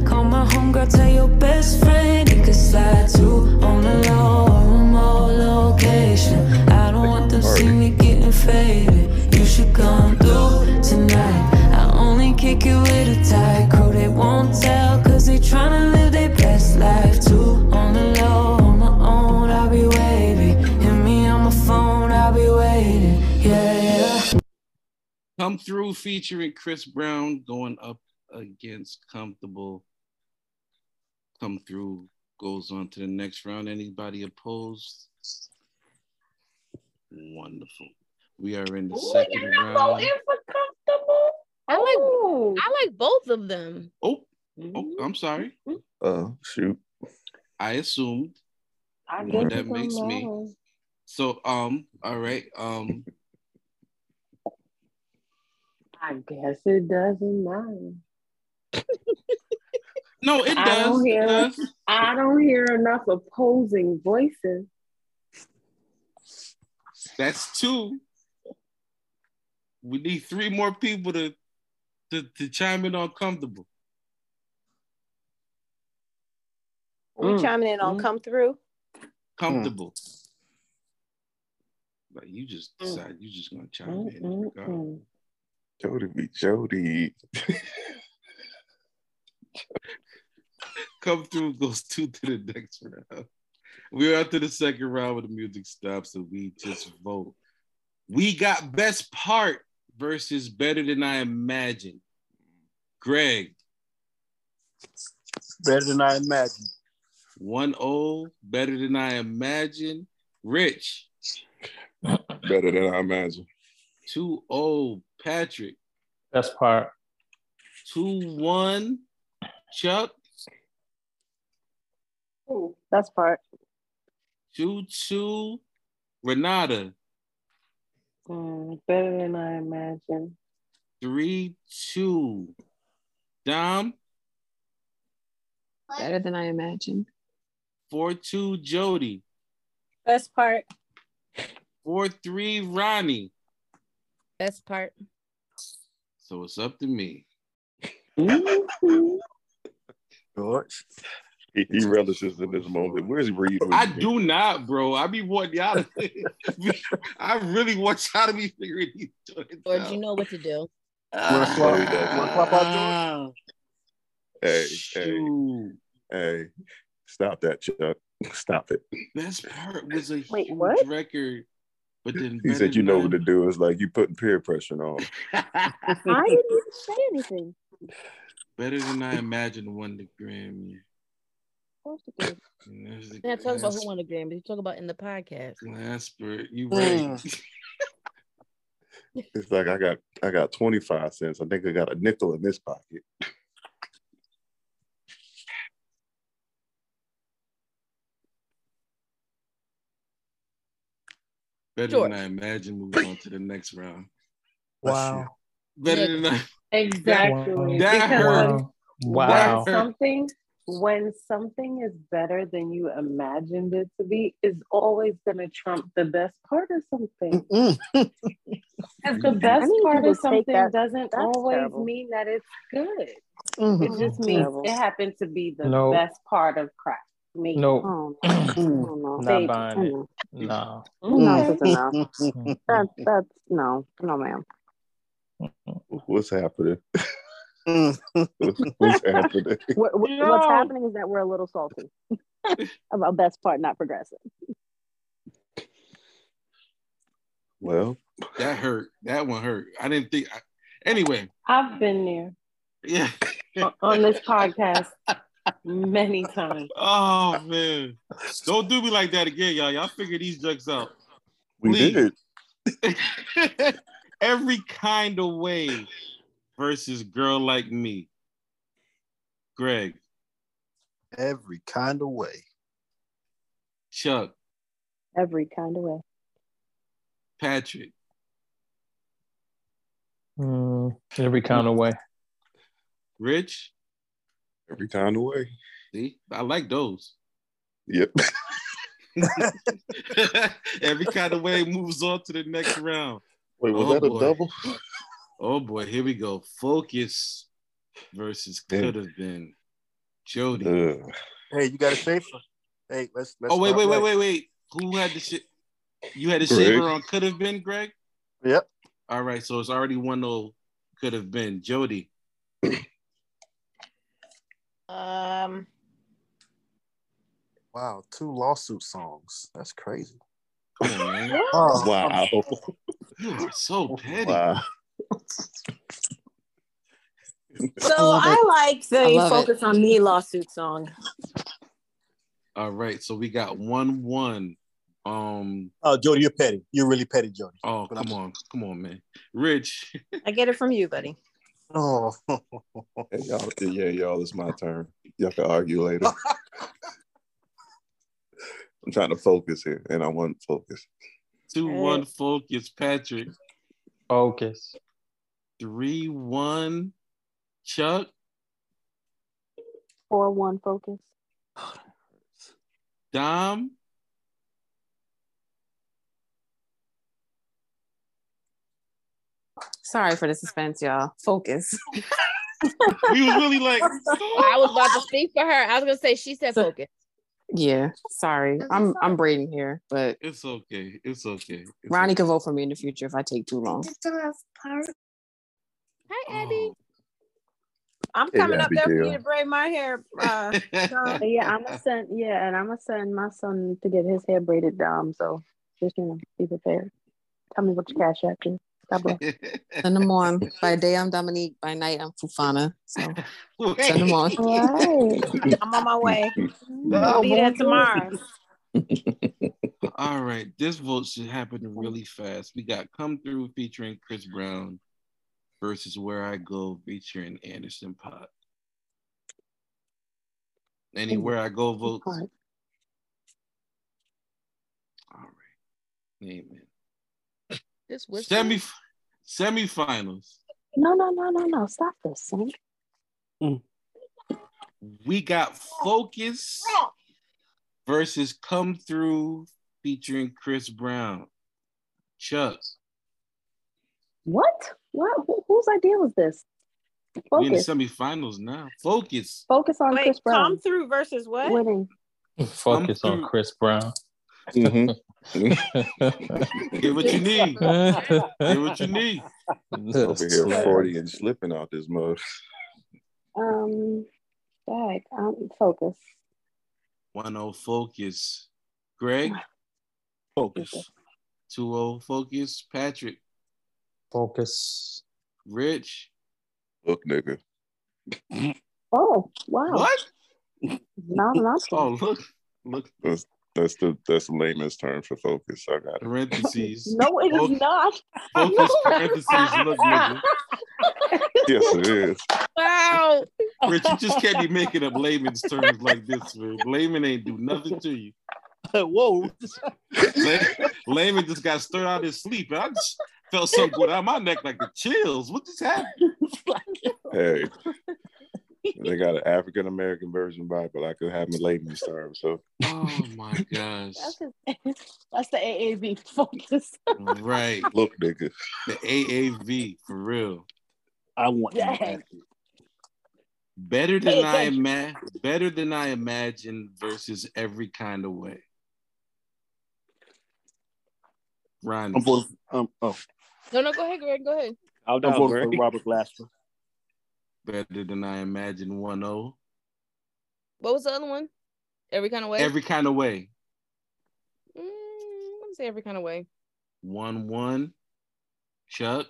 Call my homegirl, tell your best friend he could slide too on the low or remote location. I don't want them see me getting faded. You should come through tonight. I only kick it with a tight crew. They won't tell, cause they tryna live their best life too. On the low, on my own, I'll be wavy. Hit me on my phone, I'll be waiting. Yeah, yeah. Come through featuring Chris Brown going up against Comfortable. Come through goes on to the next round. Anybody opposed? Wonderful. We are in the second round. I like I like both of them. Oh, oh, I'm sorry. Oh, shoot. I assumed. I Well, guess that it's makes me. So, um, all right. Um, I guess it doesn't matter. no, it I does. don't It hear. does. I don't hear enough opposing voices. That's two. We need three more people to to, to chime in on comfortable. We Mm, chiming in on mm. come through. Comfortable. Like you just mm. decide you just gonna chime mm, in. regardless. Mm, uh, Jody be Jody. Come through goes two to the next round. We're after the second round where the music stops and we just vote. We got best part versus better than I imagined. Greg. Better than I imagined. 1 0, better than I imagined. Rich. Better than I imagine. 2 0, Patrick. Best part. 2 1, Chuck. Ooh, that's part. 2 2, Renata. Mm, better than I imagined. 3 2, Dom. Better than I imagined. 4 2, Jody. Best part. 4 3, Ronnie. Best part. So it's up to me. George. He, he relishes in this moment. Where's Reed? when I you- do not, bro. I be wanting y'all to. I really want y'all to be figuring these joints George, out. you know what to do. Wanna No, swap, he doesn't. wanna swap out Hey, hey, hey. Stop that, Chuck. Stop it. Best part was a Wait, huge what? record, but then He said you know what to do. It's like you putting peer pressure on. I didn't even say anything. Better than I imagined won the Grammy. Of course it did. And there's the We're not talking about who won the Grammy. You talk about in the podcast. Glasper, you Mm. right. It's like I got I got 25 cents. I think I got a nickel in this pocket. Better George. than I imagined. Moving on to the next round. Wow. Better than that. Exactly. That because hurt. when- Wow. When something when something is better than you imagined it to be, is always gonna trump the best part of something. Because the best need part of something that- doesn't that's always terrible. mean that it's good. Mhm. It just means Terrible. it happened to be the No. best part of crack. Me. No, Oh, no, no, not Baby. buying it. no. No. No, enough. That's that's no, no, ma'am. What's happening? Mm. What's happening? What, what- No. What's happening is that we're a little salty about best part not progressing. Well, That hurt. That one hurt. I didn't think. I, anyway, I've been there yeah. on- on this podcast many times. Oh man, don't do me like that again, y'all. Y'all figure these jokes out. we Please. did. Every kind of way versus girl like me. Greg, Every kind of way. Chuck, Every kind of way. Patrick, Mm, every kind of way. Rich. Every kind of way. See, I like those. Yep. Every kind of way moves on to the next round. Wait, was Oh, that a boy. double? Oh boy, here we go. Focus versus could have been Jody. Ugh. Hey, you got a shafer. Hey, let's let's oh wait, wait, wait, right. wait, wait. Who had the shit? You had the Greg. shaver on could have been Greg. Yep. All right, so it's already one zero. Could have been Jody. Um, Wow, two lawsuit songs. That's crazy. Come on, man. Oh, Wow. You are so petty. Wow. So love I, like the I love focus on me lawsuit song. All right, so we got one one. Um. Oh, Jody, you're petty. You're really petty, Jody. Oh, But I'm- come on, come on, man. Rich. I get it from you, buddy. Oh, Hey, y'all, yeah, y'all, it's my turn. Y'all can argue later. I'm trying to focus here, and I want focus. Two one focus. Patrick. Focus. Three one. Chuck. Four one focus. Oh, Dom. Sorry for the suspense, y'all. Focus. We was really like. I was about to speak for her. I was gonna say she said focus. Yeah, sorry. I'm I'm braiding here, but It's okay. It's okay. It's Ronnie okay. can vote for me in the future if I take too long. Hi, Abby. I'm Hey, coming up there for you to braid my hair. Uh, But yeah, I'm gonna send. Yeah, and I'm gonna send my son to get his hair braided down. So just you know, be prepared. Tell me what your cash app is. God bless. Send them on. By day I'm Dominique. By night I'm Fufana. So send them on. All right. I'm on my way. I'll be there tomorrow. All right, this vote should happen really fast. We got "Come Through" featuring Chris Brown versus "Where I Go" featuring Anderson .Paak. Any "Where I Go" votes? All right, amen. This was Semi semifinals. No, no, no, no, no. Stop this, son. Mm. We got "Focus" versus "Come Through" featuring Chris Brown. Chuck, What? What? Who, whose idea was this? We're in the semifinals now. Focus. Focus on Wait, Chris Brown. come through versus what? Winning. Focus on Chris Brown. Mhm. Get what you need. Get what you need. Over here, 40 and slipping out this mud. Um, dag, um, focus. 1 0 focus. Greg, Focus. 2 0 focus. Patrick, Focus. Rich. Look, nigga. Oh, wow. What? Not not Oh, look. Look. That's, that's the that's the layman's term for focus. I got it. Parentheses. No, it is Focus- not. Focus parentheses. Look, nigga. Yes, it is. Wow. Rich, you just can't be making up layman's terms like this, man. Layman ain't do nothing to you. Whoa. Lay- Layman just got stirred out of his sleep. I just, felt something go down my neck like the chills. What just happened? Hey, they got an African American version Bible. I could have my ladies start. So Oh my gosh. That's, his, that's the AAV focus. Right. look, nigga. The AAV for real. I want Dang. that. Better than Hey, I thank you. ima- better than I imagined versus every kind of way. Ronnie. I'm voting. Um, oh, No, no, go ahead, Greg. Go ahead. I'll I'm down, voting Greg. for Robert Glasper. Better than I imagined 1 0. What was the other one? Every kind of way. Every kind of way. Mm, I'm gonna say every kind of way. 1 1. Chuck.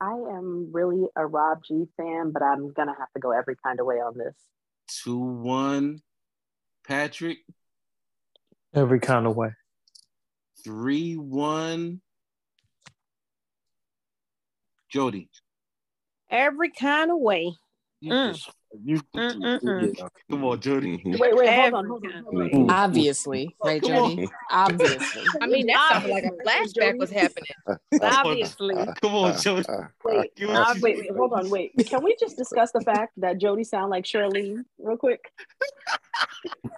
I am really a Rob G fan, but I'm gonna have to go every kind of way on this. 2 1. Patrick. Every kind of way. 3 1. Jody. Every kind of way. You Mm. just- You, Mm-mm-mm. yeah. Come on, Jody. Mhm. Wait, wait, hold on, hold on, hold on. Mhm. Obviously, right, Jody? Obviously. I mean, that sounded like a flashback was happening. Obviously. Come on, Jody. Wait, uh, wait, wait, hold on, wait. Can we just discuss the fact that Jody sound like Charlene real quick?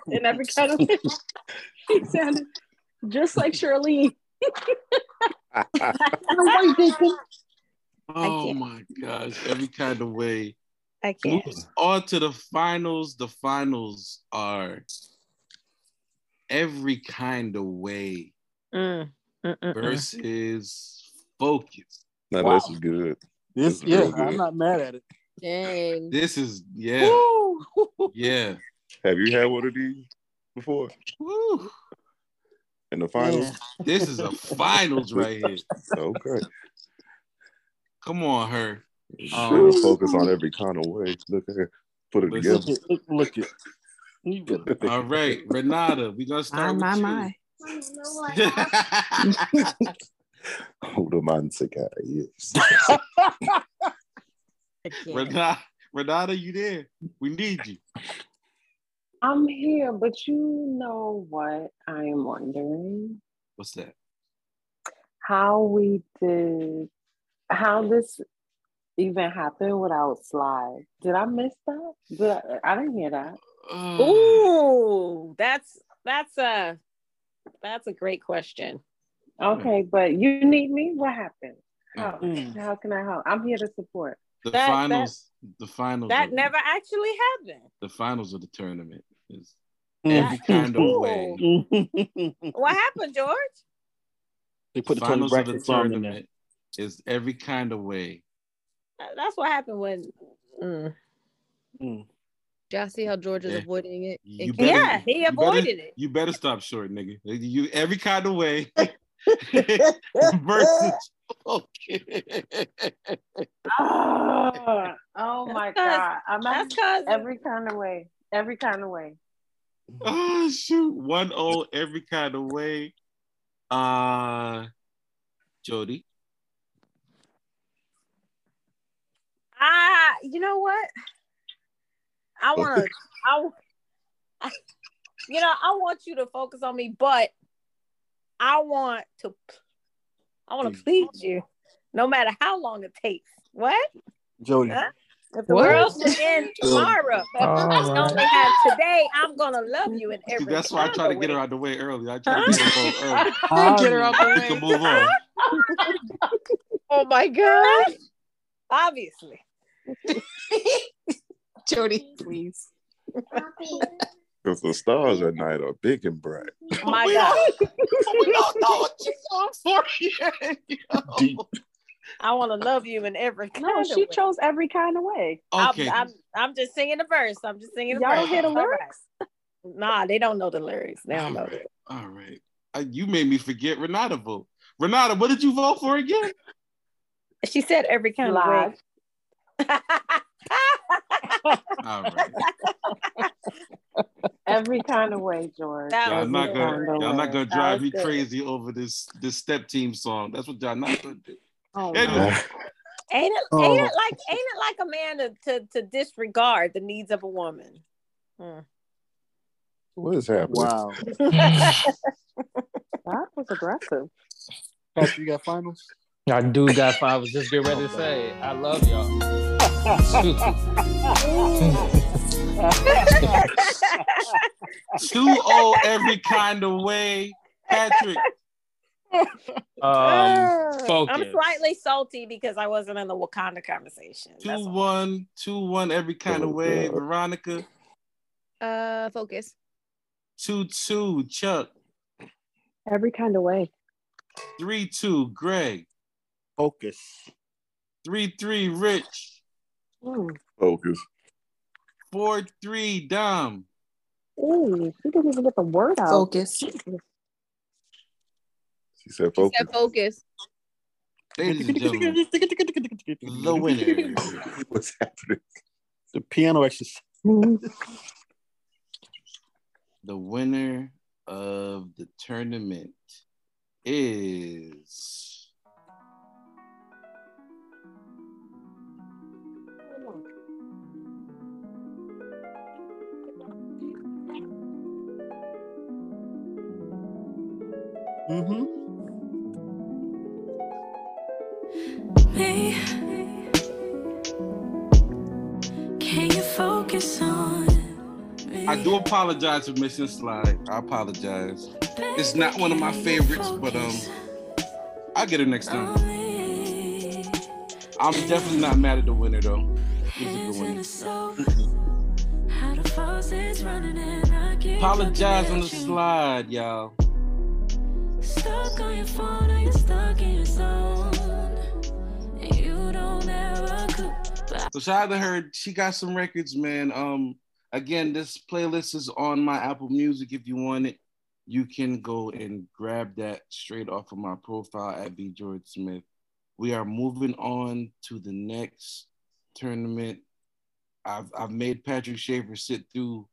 In every kind of way. He sounded just like Charlene. Oh my gosh. Every kind of way. I can't. Moves on to the finals. The finals are every kind of way Mm, mm, mm, mm. versus focus. Now Wow. this is good. This, This is yeah, real I'm not mad at it. Dang. This is yeah, Woo. yeah. Have you had one of these before Woo. in the finals? This is a finals right here. Okay. Come on, her. Should Um, focus on every kind of way. Look at her. Put it together. Look, look, look it. All right, Renata, we gonna start my, with my. you. Who the man sick guy is. Renata, Renata, you there? We need you. I'm here, but you know what I am wondering? What's that? How we did, how this even happened without Sly. Did I miss that? Did I, I didn't hear that. Uh, Ooh, that's that's a that's a great question. Okay, but you need me? What happened? How, Mm. how can I help? I'm here to support. The That- finals, the finals, That of- never actually happened. the finals of the tournament is Mm. every kind of way. What happened, George? they put the Toni Finals of the Braxton song in there. tournament is every kind of way. That's what happened when. mm. Mm. Y'all see how George is Yeah. avoiding it? You better- Yeah, he you avoided better, it. You better stop short, nigga. You every kind of way versus okay. Oh, oh my God. I'm That's at because every kind of way. Every kind of way. Oh shoot, one oh every kind of way. Uh, Jody, I, you know what? I want to, I, I, you know, I want you to focus on me, but I want to, I want to mm. please you, no matter how long it takes. What? Jody. Huh? If the What? world's to end tomorrow, oh, All only have today. I'm gonna love you in See, every. that's why I try to get her way. out the way early. I try to get her home early. Get her out the We way. can move on. Oh my god. Obviously. Jody, please. Because the stars at night are big and bright. My we God. Don't, we don't know what you're for yet. yo. Deep. I want to love you in every kind No, of she way. chose every kind of way. Okay, I'm, I'm, I'm just singing the verse. I'm just singing the Y'all verse. don't hear the It's all right. lyrics? Nah, they don't know the lyrics. They don't know. all right. All right. Uh, you made me forget Renata vote. Renata, what did you vote for again? She said every kind Live. of way. All right. Every kind of way, George. That Y'all was not gonna Kinda y'all not gonna That drive me good. crazy over this this step team song. That's what y'all not gonna do. Oh, Anyway. Ain't it? Oh. Ain't it like? Ain't it like a man to, to, to disregard the needs of a woman? Hmm. What is happening? Wow. that was aggressive. Patrick, you got finals? I do got five. I was just getting ready to say, I love y'all. Too old every kind of way. Patrick. um, I'm slightly salty because I wasn't in the Wakanda conversation. That's Two all. one, two one every kind of way. Veronica. Uh, focus. Two two. Chuck. Every kind of way. Three two. Greg. Focus. Three three. Rich. Focus. Four three. Dom. Ooh, she didn't even get the word out. Focus. She said He focus. said focus. Ladies and gentlemen, the winner. What's happening? The piano exercise. The winner of the tournament is Mm-hmm. Me. Can you focus on I do apologize for missing slide. I apologize. It's not one of my favorites, but um I'll get it next time. I'm definitely not mad at the winner though. It was a good winner. how the faucet's running and I can't Apologize on the slide, y'all. Stuck on your phone or you're stuck in your zone. And you don't ever cook. But So shout out to her. She got some records, man. Um, again, this playlist is on my Apple Music. If you want it, you can go and grab that straight off of my profile at V George Smith. We are moving on to the next tournament. I've I've made Patrick Schaefer sit through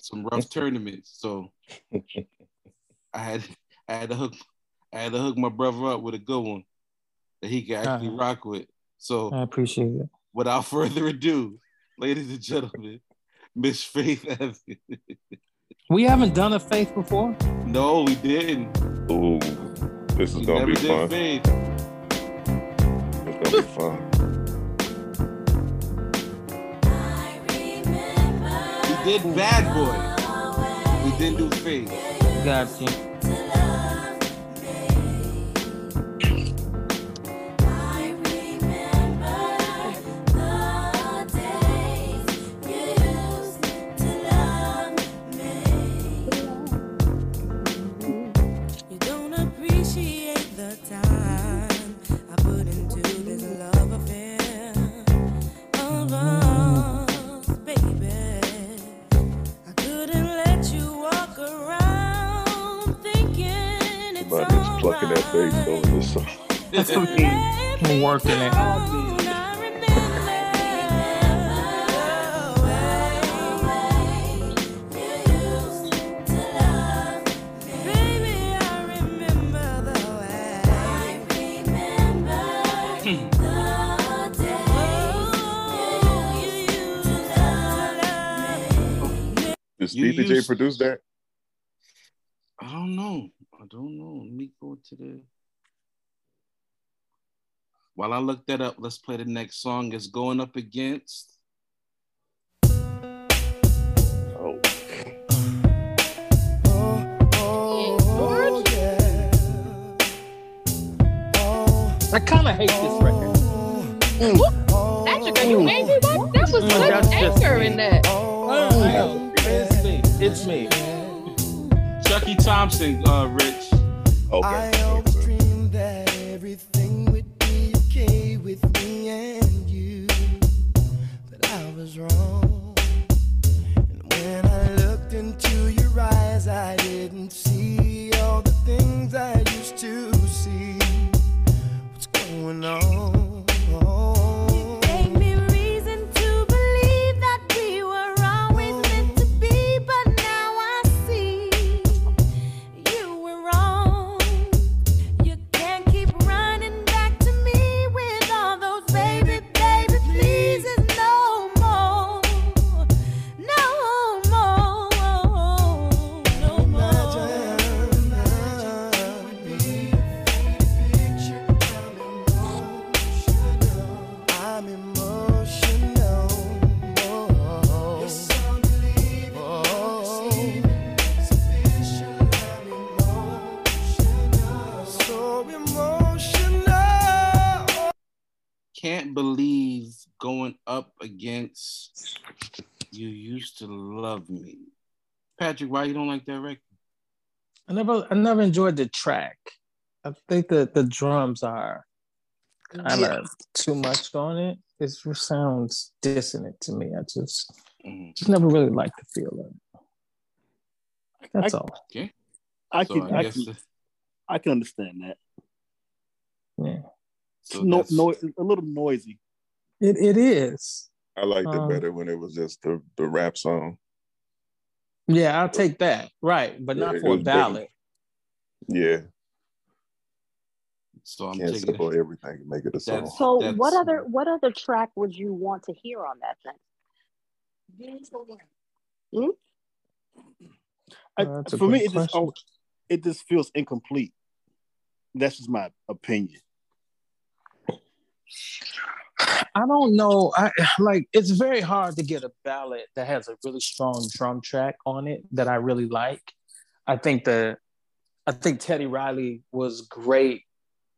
some rough tournaments, so I had I had to hook I had to hook my brother up with a good one that he could actually Uh-huh. rock with. So I appreciate it. without further ado, ladies and gentlemen, Miss Faith Evans. We haven't done a faith before. no, we didn't. Ooh, this is We gonna never be did fun. Faith. It's gonna be fun. We did Bad Boy. We didn't do Faith. Got bass over this song. I'm working it. You Stevie J used- produce that? I don't know. I don't know. Let me go to the. While I look that up, let's play the next song. It's going up against. Oh. I kind of hate this record. Patrick, are you angry? What? That was Mm, good that's just anger in that. It's me. It's me. Chucky Thompson, uh, Rich. Okay. always dreamed that everything would be okay with me and you, but I was wrong. And when I looked into your eyes, I didn't see all the things I used to see. What's going on? Can't believe going up against you used to love me. Patrick, why you don't like that record? I never I never enjoyed the track. I think that the drums are kind of Yeah. too much on it. It sounds dissonant to me. I just Mm-hmm. just never really liked the feel of it. That's I- all. Okay. I So can, I I, guess can, the- I can understand that. Yeah. So no, no, a little noisy. It it is. I liked Um, it better when it was just the, the rap song. Yeah, I'll take that. Right, but Yeah, not for a was better. ballad. Yeah, So I'm can't taking sample everything and make it a song. That's- So that's- what other what other track would you want to hear on that then? Hmm? Uh, that's for me, great it just oh, it just feels incomplete. That's just my opinion. I don't know. I like it's very hard to get a ballad that has a really strong drum track on it that I really like. I think the I think Teddy Riley was great,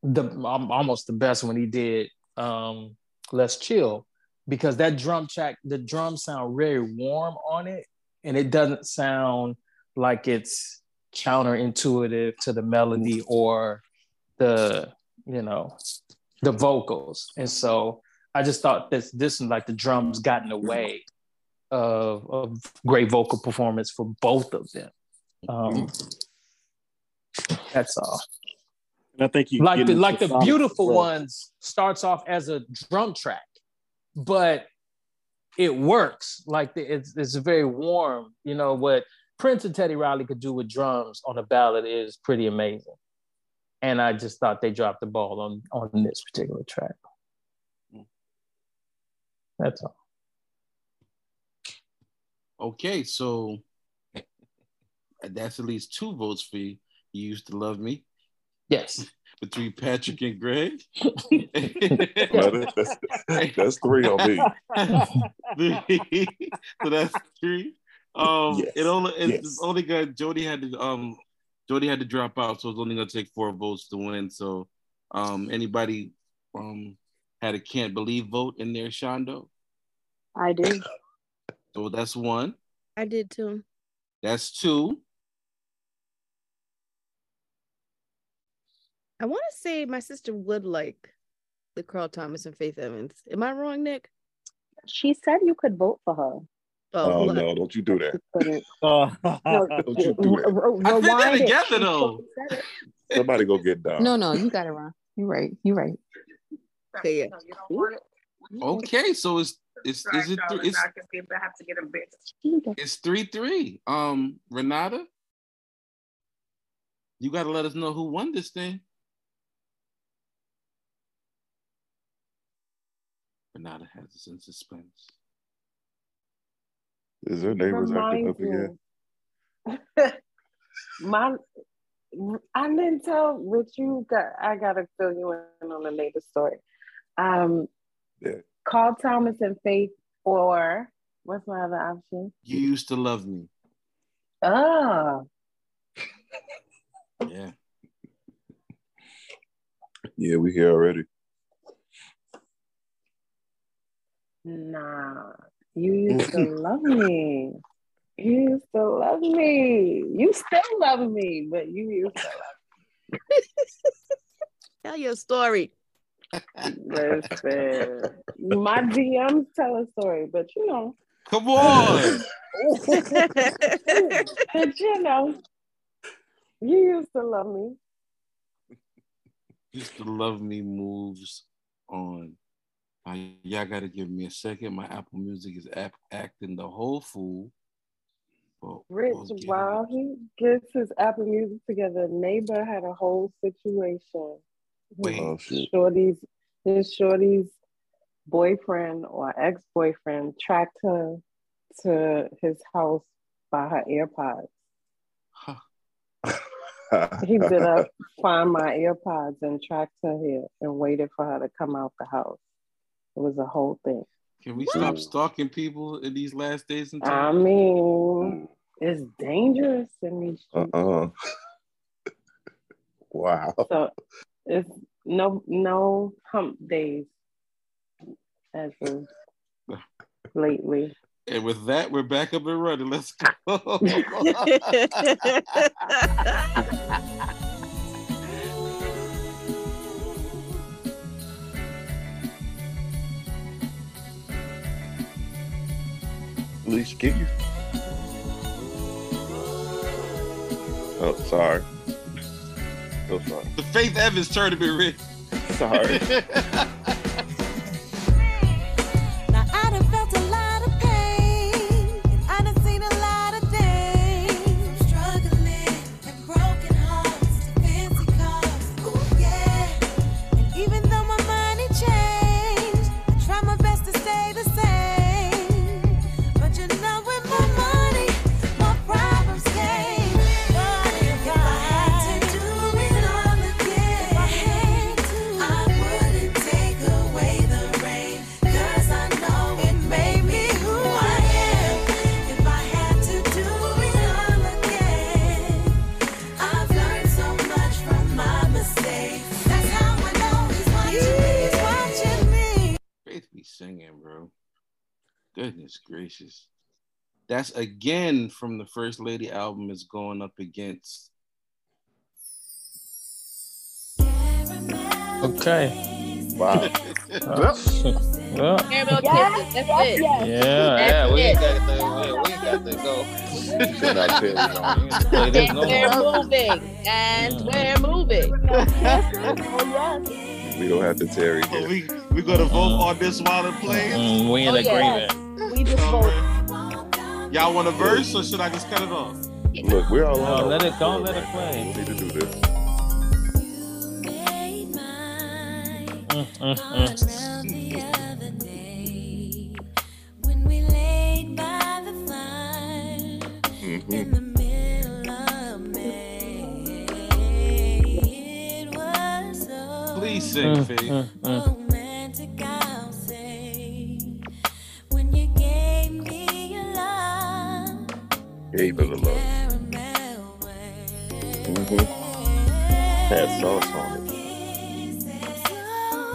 the almost the best when he did um Let's Chill because that drum track, the drums sound very warm on it, and it doesn't sound like it's counterintuitive to the melody or the you know the vocals. And so i just thought this this is like the drums got in the way of, of great vocal performance for both of them. Um that's all. And I think you like the like the sonic beautiful growth. ones starts off as a drum track but it works. Like the, it's it's very warm. You know what prince and teddy riley could do with drums on a ballad is pretty amazing and i just thought they dropped the ball on on this particular track that's all Okay, so that's at least two votes for you. You used to love me. Yes. Between Patrick and Greg. No, that- that's, that's three on me. so that's three. Um, Yes, it only it's yes. only got Jody had to um Jody had to drop out, so it's only gonna take four votes to win. So, um, anybody um had a can't believe vote in there, Shondo? I do. So that's one. I did too. That's two. I want to say my sister would like the Carl Thomas and Faith Evans. Am I wrong, Nick? She said you could vote for her. Oh look. no, don't you do that. Couldn't. No, Don't you do that. re- I think they're rewind it. together though. Somebody go get down. No, no, you got it wrong. You're right. You're right. Okay, yeah. Okay, so it's it's is it th- it's have to get a bit. it's three three. Um, Renata, you got to let us know who won this thing. Renata has us in suspense. Is their neighbors acting up Reminds again? My, I didn't tell, but you got. I gotta fill you in on the latest story. Um, Yeah. Carl Thomas and Faith, or what's my other option? You used to love me. Oh, Yeah. Yeah, we here already. nah. You used to love me. You used to love me. You still love me, but you used to love me. Tell your story. Listen, my DMs tell a story, but you know, Come on. but you know, you used to love me. used to love me moves on. Uh, y'all got to give me a second. My Apple Music is app- acting the whole fool. Well, Rich, well, get it. while he gets his Apple Music together, neighbor had a whole situation. Wait. Oh. Shorty's his shorty's boyfriend or ex-boyfriend tracked her to his house by her AirPods. He did a find my AirPods and tracked her here and waited for her to come out the house. It was a whole thing. Can we stop stalking people in these last days and I mean, it's dangerous in these streets. Uh-uh. wow. So it's no no hump days. as of lately. And with that, we're back up and running. Let's go. Alicia, get you. Oh, sorry. So sorry. the Faith Evans tournament, Rick. Sorry. gracious. That's again from the First Lady album is going up against Okay. Wow. Well, Caramel Yes, kisses. That's yes, it. yes. yeah, That's yeah, we ain't got to, we ain't got to go. Should not tell you, We ain't got to play this And no we're moving. And Mm. we're moving. Oh yes. We don't have to Terry Oh, here. we we gonna vote on this while it plays. Mm, we in Oh, yeah. Agreement. We just um, vote. Y'all want a verse or should I just cut it off? Look, we're all No, on. let it go, let it play. We need to do this. Mm, mm, mm. the other day when we Gave her the love. caramel Mm-hmm. Had sauce on it.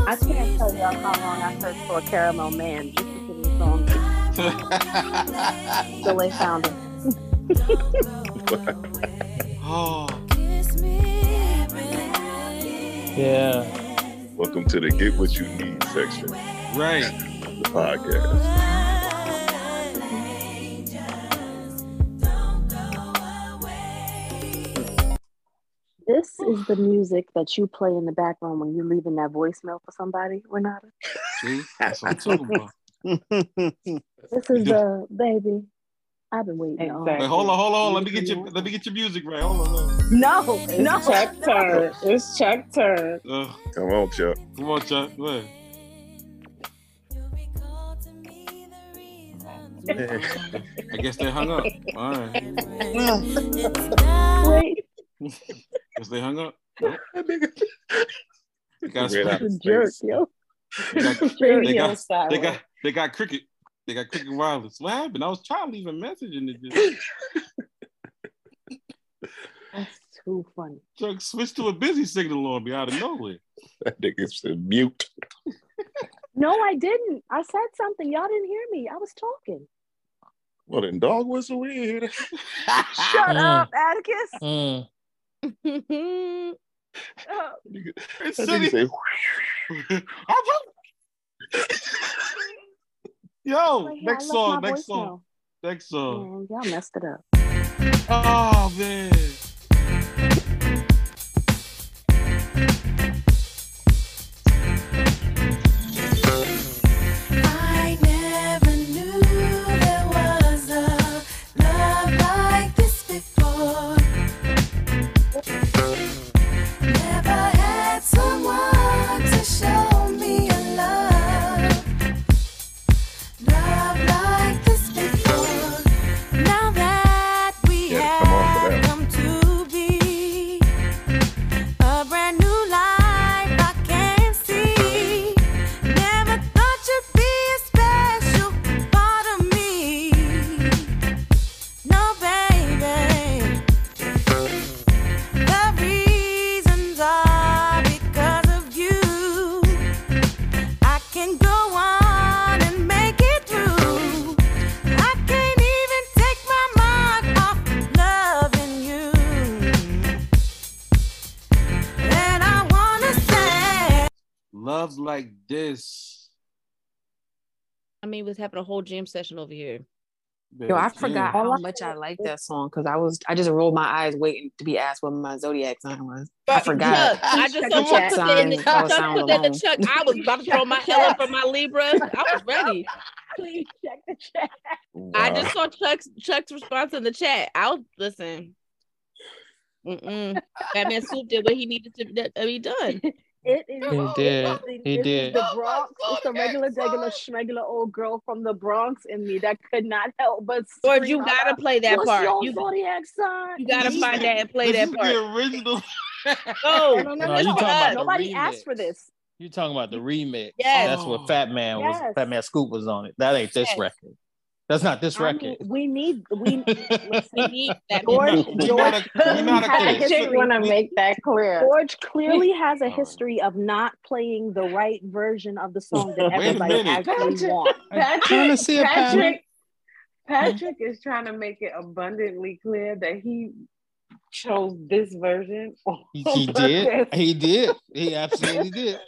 I can't tell y'all how long I searched for a caramel man just to sing the song. Till they found him. oh, Yeah. Welcome to the Get What You Need section right. the podcast. Is the music that you play in the background when you're leaving that voicemail for somebody, Renata. See, that's what I'm talking about. This is the baby. I've been waiting. all Wait, hold on, hold on. Let me get your let me get your music right. Hold on. hold No, It's no. Chuck turn. It's Chuck turn. on. Ugh. Come on, Chuck. come on, Chuck. Go ahead. I guess they hung up. All right. Wait, Guess they hung up. Nope. They got, Ran out the of jerk, yo. they got, they got, they got, they got cricket. They got cricket wireless. What happened? I was trying to leave a message and it just That's too funny. Chuck switched to a busy signal on me out of nowhere. That nigga's mute. No, I didn't. I said something. Y'all didn't hear me. I was talking. Well, then dog whistle, we ain't hear that. Shut Mm. up, Atticus. Mm. Oh, It's silly. Yo, like, next I left song, next song, next song. Man, y'all messed it up. Oh man. Mean, we was having a whole jam session over here. Yo, I forgot how much I like that song because I was I just rolled my eyes waiting to be asked what my zodiac sign was. I forgot. Chuck, I just saw That Chuck put that in the sign, that Chuck was put that in the. Chuck. I was about to throw my L up for my Libra. I was ready. Please check the chat. I just saw Chuck's Chuck's response in the chat. I'll listen. Mm-mm. Fat Man Scoop did what he needed to d- be done. It is. He did. He This did. the oh Bronx. It's the regular, regular, schmegular old girl from the Bronx in me that could not help but. George, scream you gotta loud, play that "What's part. your You- zodiac sign? You gotta find that and play This that is part. the original. Oh, No, no, no, No, no, you no. talking about the Nobody remix. asked for this. You talking about the remix? Yes. That's what Fat Man was. Yes. Fat Man Scoop was on it. That ain't this Yes. record. That's not this I record. mean, we need we We need that George, We not- we George we clearly has a. I just history. want to make that clear. George clearly has a history of not playing the right version of the song that everybody actually Patrick, wants. I'm trying to see a. Patrick, Patrick is trying to make it abundantly clear that he chose this version. He, he did. purpose. He did. He absolutely did.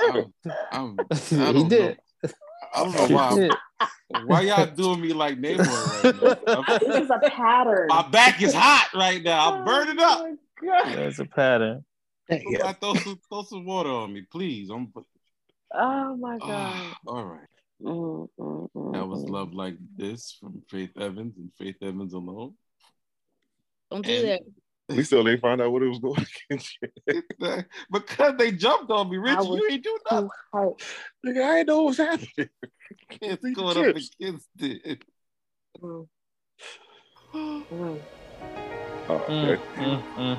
I'm, I'm, I he don't did. know. I don't know why. Did. Why y'all doing me like Namor right now? This is a pattern. my back is hot right now. I'm burning up. Oh my God. There's a pattern. Somebody throw some, throw some water on me, please. I'm. Oh my God. all right. Mm, mm, mm, That was love like this from Faith Evans and Faith Evans alone. Don't do And- that. We still ain't find out what it was going against. because they jumped on me, I Richie. You ain't do nothing. too hyped. Nigga, I ain't know what was happening. It's Read the going up chips. against it. Mm, mm. Oh, Mm, okay. mm, mm.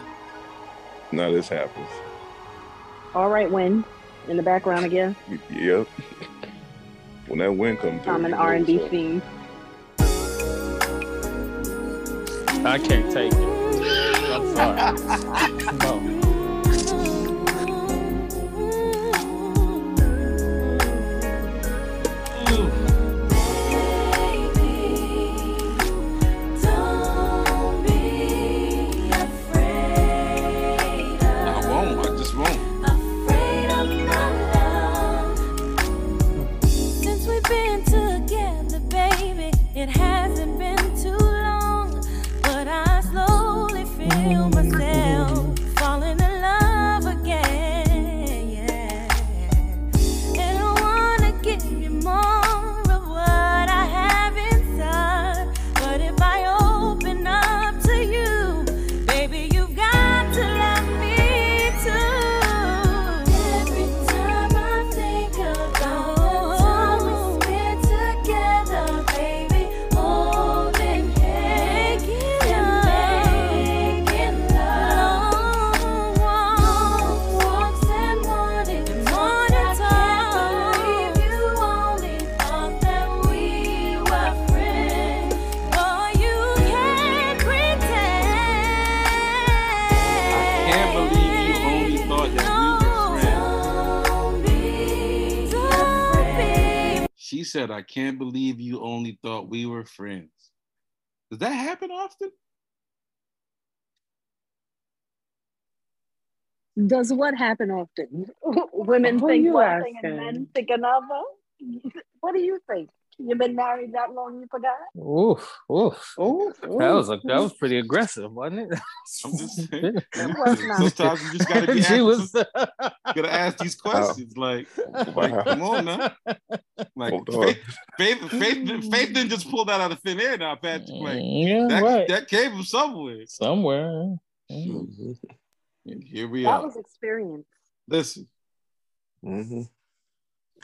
Now this happens. All right, win in the background again. Yep. When that wind comes through, I'm an R and B what's up. theme. I can't take it. I'm. No. Can't believe you only thought we were friends. Does that happen often? Does what happen often? Women Who think you one thing and men think another. What do you think? You've been married that long, you forgot? Oof, oof. Ooh, That was a, that was pretty aggressive, wasn't it? I'm just saying. It was. Sometimes you just gotta be she asking, was. gotta ask these questions. Like, like, come on now. Like Hold. Faith, Faith, Faith, Faith didn't just pull that out of thin air now, Patrick. Like yeah, that, right. that came from somewhere. Somewhere. And here we That are. That was experience. Listen, Mm-hmm.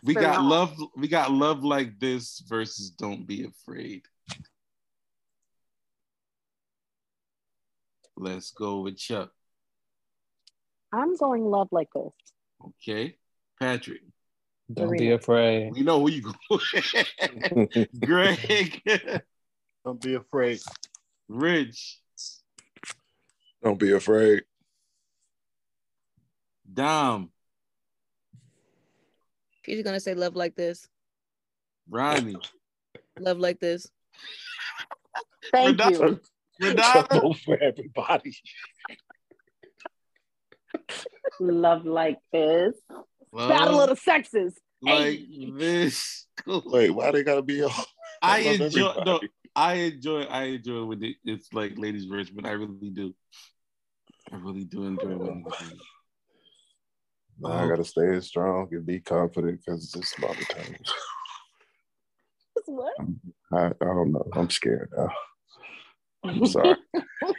We Spin got off. love. We got love like this versus don't be afraid. Let's go with Chuck. I'm going love like this. Okay, Patrick. Don't be afraid. We know where you go. Greg, Don't be afraid. Rich, Don't be afraid. Dom, She's gonna say love like this. Ronnie, Love like this. Thank Renata. you. Renata. For everybody. Love like this. Love Battle of the sexes. like this. Wait, why they gotta be all? I love enjoy no. I enjoy I enjoy when it, it's like ladies versus men. I really do. I really do enjoy when it's Nah, I gotta stay strong and be confident because it's about the time. What? I, I don't know. I'm scared now. I'm sorry.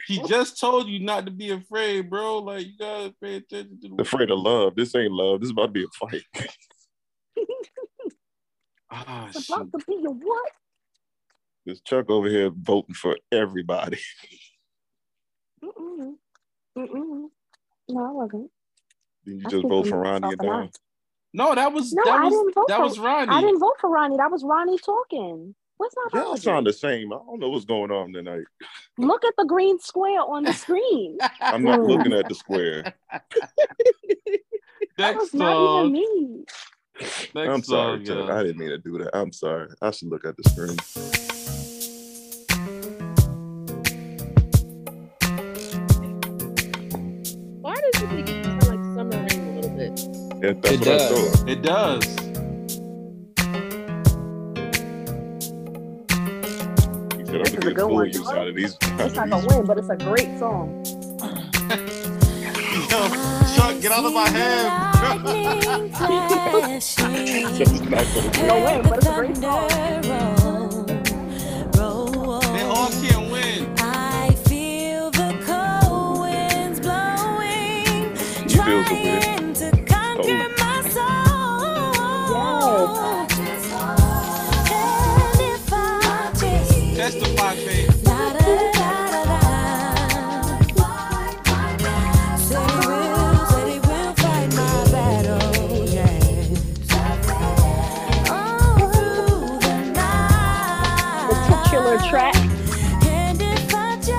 He just told you not to be afraid, bro. Like you gotta pay attention to the Afraid of love. This ain't love. This is about to be a fight. Ah, It's about to be a what? This Chuck over here voting for everybody. Mm-mm. Mm-mm. No, I wasn't. Did you I just think vote for Ronnie and the Don? No, that was No, that I was didn't vote that for. was Ronnie. I didn't vote for Ronnie. That was Ronnie talking. What's not Y'all apology? sound the same. I don't know what's going on tonight. Look at the green square on the screen. I'm not looking at the square. that was Next not even me. Next I'm sorry, song, yeah. I didn't mean to do that. I'm sorry. I should look at the screen. Why does it bit? Yeah, that's It what does. thought. It does. This is a good one. use out of these. It's not gonna win, but it's a great song. Yo, Chuck, get out of my hand. Chuck not gonna No win, but it's a great song. They all can't win. I feel the cold winds blowing, He feels the wind. Through the night. The titular track. And if I just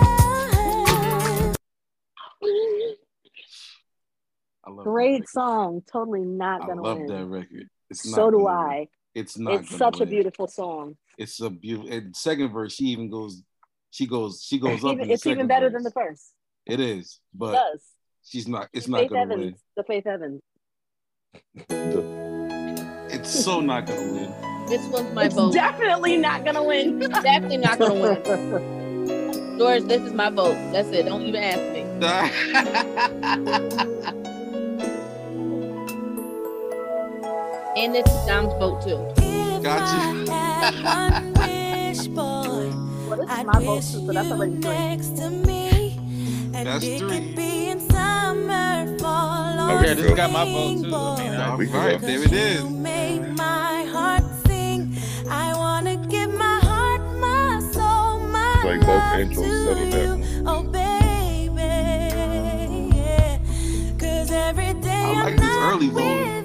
I love Great song. Totally not gonna love win. that record. It's not So do win. I. It's not. It's gonna such a beautiful song. It's a beautiful. And second verse, she even goes. She goes. She goes up. Even- it's even better verse. than the first. It is, It but does. she's not. It's The not Faith gonna Evans. win. The Faith Evans. It's so not gonna win. This one's my It's vote. definitely not gonna win. Definitely not gonna win. George, this is my vote. That's it. Don't even ask me. And this is Dom's vote too. Gotcha. Well, this is my vote too, so that's already three. next to me. And That's it three. could be in summer, fall, or yeah, this got my vote too. I mean, I- All We can right, go. there it is. make my heart sing. I wanna give my heart, my soul, my Like both love intros to settle you. down. Oh baby, yeah. 'Cause every day I I'm like this not early voting.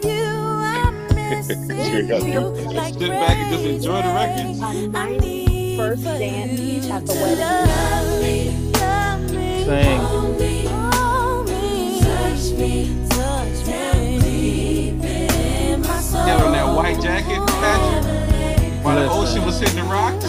Like Sit back and just enjoy the record. A I 90s first for dance you at the to wedding. love me, Sing. hold me, hold me, touch me, touch me deep in. Get on that white jacket, Patrick. While the ocean was hitting the rocks.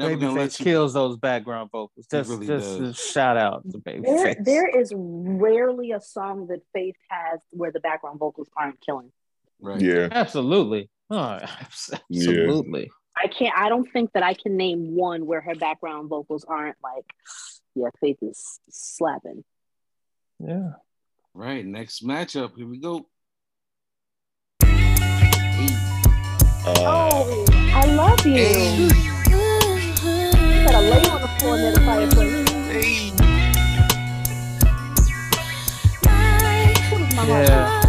Never Babyface gonna let you. kills those background vocals. Just, really just does. a shout out to There, there is rarely a song that Faith has where the background vocals aren't killing. Right. Yeah. Absolutely. Oh, absolutely. I can't. I don't think that I can name one where her background vocals aren't like, yeah, Faith is slapping. Yeah. Right. Next matchup. Here we go. Oh, I love you. You gotta lay on the floor near the fireplace. What is my Yeah.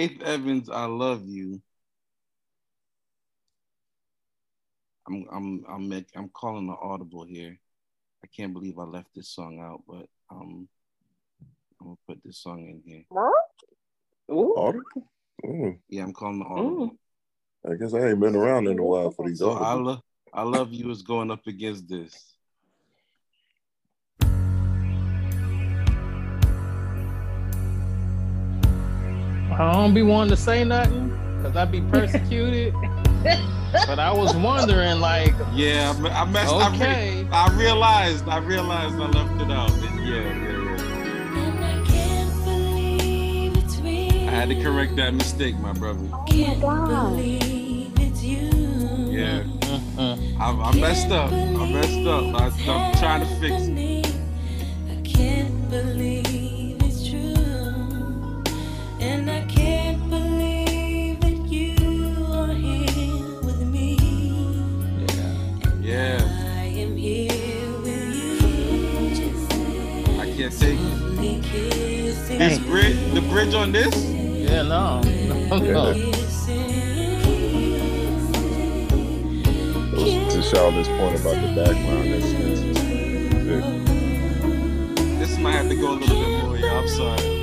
Faith Evans, I love you. I'm I'm I'm make, I'm calling an audible here. I can't believe I left this song out, but um, I'm gonna put this song in here. Audible? Mm. Yeah, I'm calling the audible. I guess I ain't been around in a while for these So I love I love you is going up against this. I don't be wanting to say nothing because I'd be persecuted. but I was wondering, like, Yeah, I, I messed. I, Okay. re- I realized. I realized I left it out. Yeah, yeah, yeah. I had to correct that mistake, my brother. Oh my god. Yeah. I, I messed up. I messed up. I, I'm trying to fix it. Can't take it. This bridge, the bridge on this? Yeah, no. no, no. To Charlotte's point about the background, that's, that's, that's This might have to go a little bit more. Yeah, I'm sorry.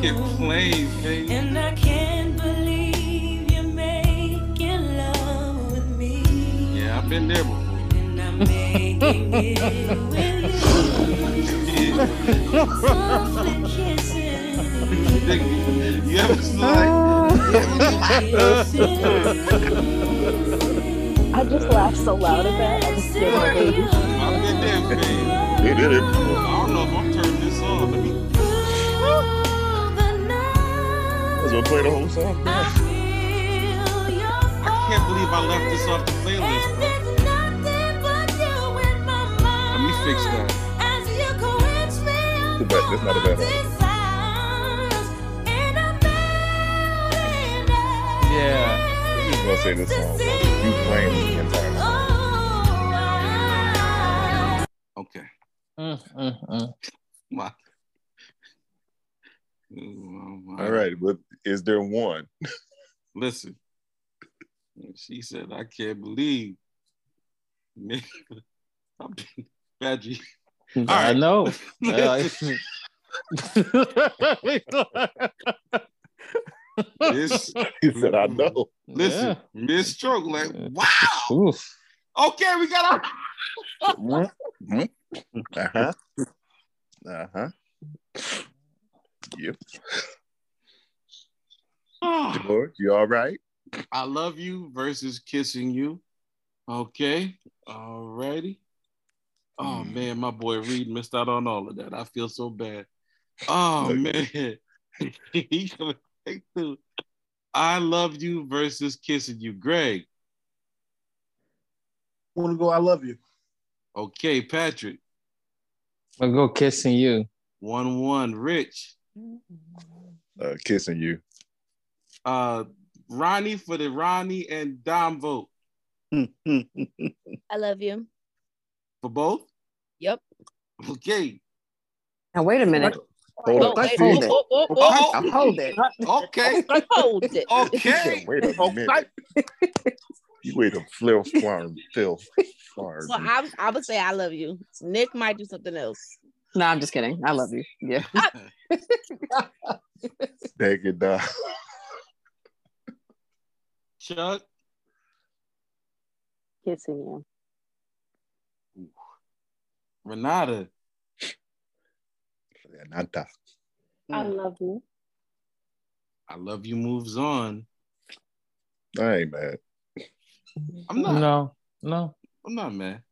Make it plain, baby. And I can't believe you're making love with me. Yeah, I've been there before. And I'm making it with you. Softly kissing. You ever I just laughed so loud at that. I just did my baby. I've been there, babe. Did it. I don't know if I'm turning this on. Let me. Let's go play the whole song. I can't believe I left this off the playlist, bro. Let me fix that. Too bad. That's not a bad one. Yeah. I'm just gonna say this song. You playing the entire song. Okay. Mm, mm, mm. My. All right, but is there one? Listen. She said, I can't believe. nigga, I'm been Badgie. I know. This, He said, I know. listen, mid stroke, like, wow. Okay, we got our. Mm-hmm. Uh-huh. Uh-huh. Yep. George, you all right? I love you versus kissing you. Okay. All righty. Oh man, my boy Reed missed out on all of that. I feel so bad. Oh man. he gonna take two. I love you versus kissing you. Greg. Want to go? I love you. Okay, Patrick. I'll go kissing you. One one. Rich. Uh, kissing you. Uh Ronnie for the Ronnie and Dom vote. I love you. For both? Yep. Okay. Now wait a minute. Hold Oh, up. wait, Hold it. oh, oh, I'll hold it. okay. Hold it. Okay. Wait a minute. You wait a flip farm, Phil. Farm. Well, I, I would say I love you. Nick might do something else. No, I'm just kidding. I love you. Yeah. Take it down. Chuck. Kissing you. Renata. Nanta. I mm. love you. I love you moves on. I ain't mad. I'm not. No, no. I'm not mad.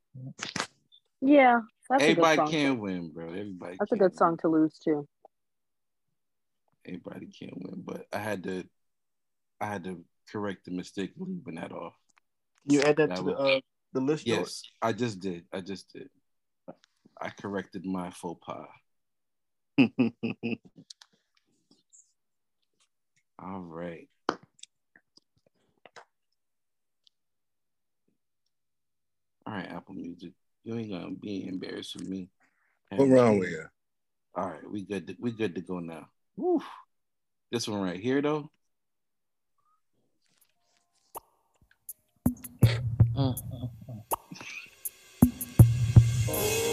Yeah, that's a good Everybody song. can win, bro. Everybody. That's a can good song to lose too. Everybody can win, but I had to. I had to Correct the mistake, leaving that off. You add that, that to the, uh, the list. Yes, I just did. I just did. I corrected my faux pas. All right. All right, Apple Music. You ain't gonna be embarrassed with me. What wrong with you? All right, we good. To, we good to go now. Woo. This one right here, though, That's what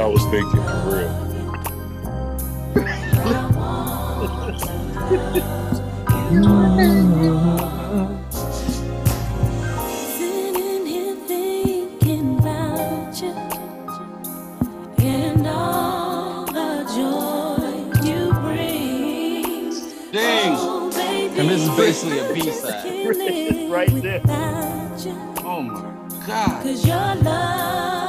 I was thinking for real. Sitting here thinking about you and all the joy you bring. Dang. Oh, And this is basically a B-side. right there. Oh my God. Cause your love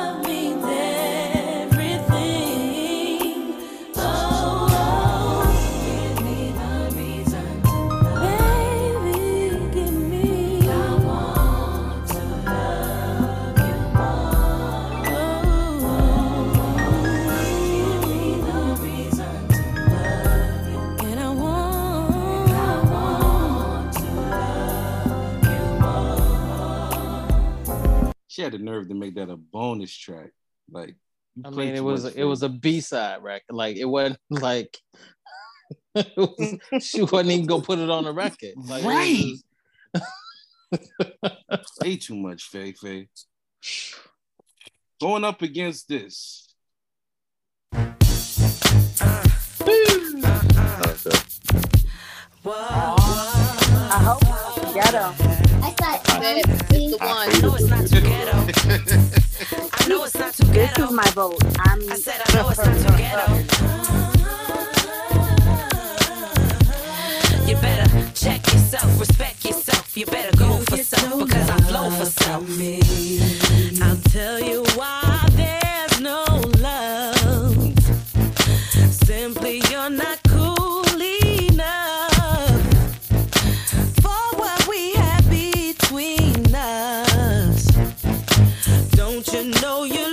She had the nerve to make that a bonus track. Like you I play mean, it was much it was a B side record. Like it wasn't like it was, she wasn't even gonna put it on the record. Like, Right. just- Way too much, Faye Faye. Going up against this. I hope ghetto. I thought it's the one. No, it's not too ghetto. I know it's not too ghetto. This is my vote. I'm. I said I know it's not too ghetto. You better check yourself, respect yourself. You better go for self because I flow for self. I'll tell you why there's no love. Simply, you're not know you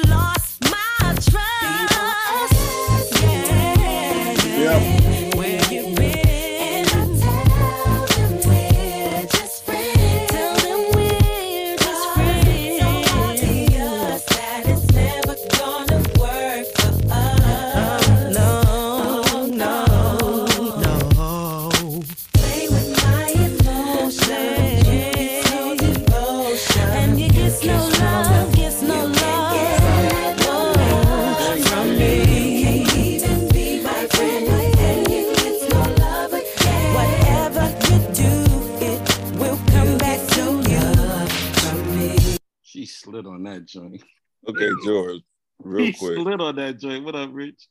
joint. Okay, George, real He quick. slid on that joint. What up, Rich?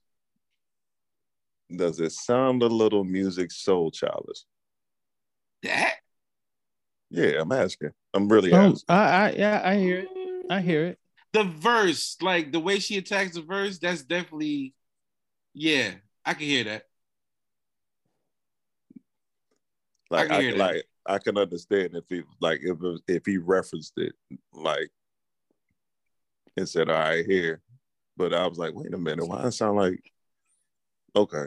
Does it sound a little Musiq Soulchild-ish? That? Yeah, I'm asking. I'm really Oh, asking. I, I yeah, I hear it. I hear it. The verse, like the way she attacks the verse, that's definitely, yeah, I can hear that. Like can I, hear that. like I can understand if he like if if he referenced it like and said, "All right, here," but I was like, "Wait a minute, why it sound like?" Okay,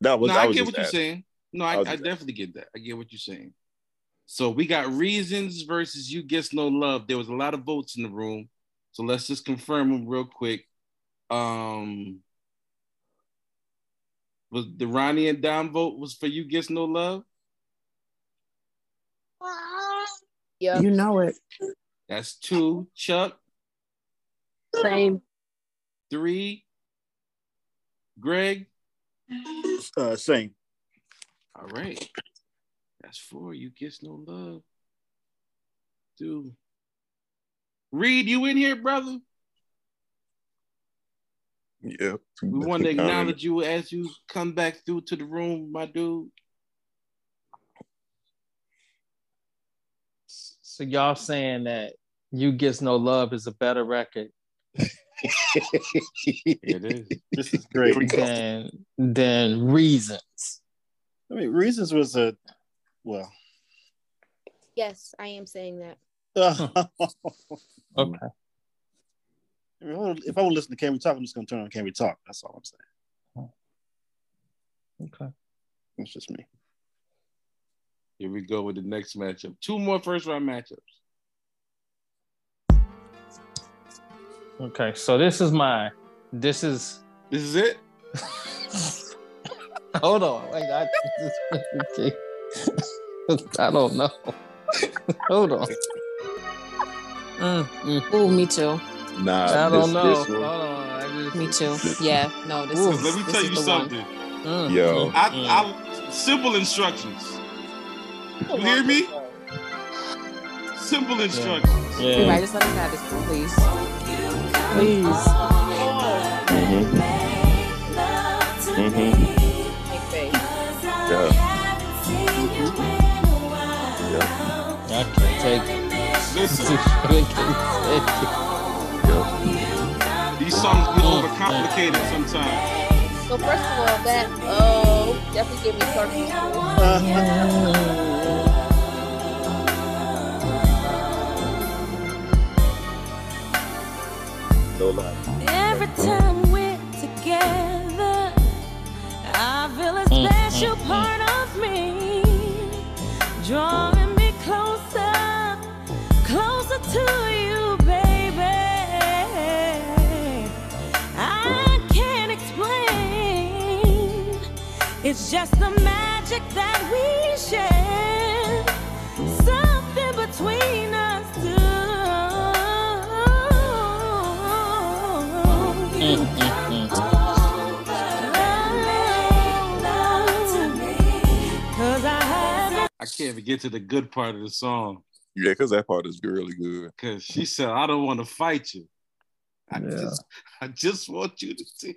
that was. no, I I was get just what you're saying. No, I, I I, was just definitely get that. I get what you're saying. So we got reasons versus you gets no love. There was a lot of votes in the room. So let's just confirm them real quick. Um was the Ronnie and Dom vote was for you gets no love? Yeah. You know it. That's two. Chuck, Same. three. Greg. Uh, same. All right. That's four. You gets no love. Two. Reed, you in here, brother? Yeah. We want to acknowledge you as you come back through to the room, my dude. So y'all saying that "You Gets No Love" is a better record it is. This is great. than than Reasons? I mean, Reasons was a well. Yes, I am saying that. Okay. If I would listen to Can We Talk, I'm just gonna turn on Can We Talk. That's all I'm saying. Okay. It's just me. Here we go with the next matchup. Two more first round matchups. Okay. So this is my. This is. This is it. Hold on. Wait, I, I don't know. Hold on. Mm, mm. Ooh, me too. Nah, I don't this- know. this one- Hold on. I just, Me too. Yeah. No, this Ooh, is. let me this tell is you the something. One. Yo. I, I, simple instructions. You hear me? Simple instructions. Yeah. Right, just let us have this, please. Please. Mm-hmm. Yeah. I can't take it. Listen, I can't take it. these songs get overcomplicated sometimes. So first of all, that oh definitely gave me purple. No lie. Every time we're together, I feel a Mm, special mm, mm. part of me, drawing me closer, closer to you, baby. I can't explain. It's just the magic that we share, can't even get to the good part of the song Yeah, because that part is really good. because she said, "I don't want to fight you. I Yeah. just, I just want you to see."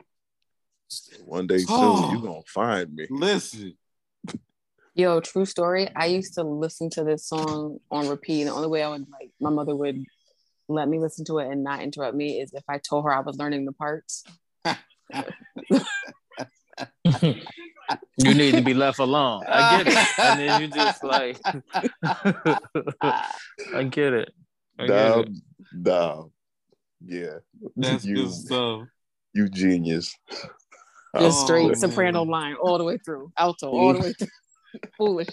One day soon, Oh. you gonna find me. Listen, Yo, true story. I used to listen to this song on repeat. The only way I would like my mother would let me listen to it and not interrupt me is if I told her I was learning the parts. you need to be left alone. I get it. And then you just like, I get it. I get it. nah. Yeah. that's you, good stuff. you genius. Just Oh, straight man. soprano line all the way through, alto all the way through. Foolish.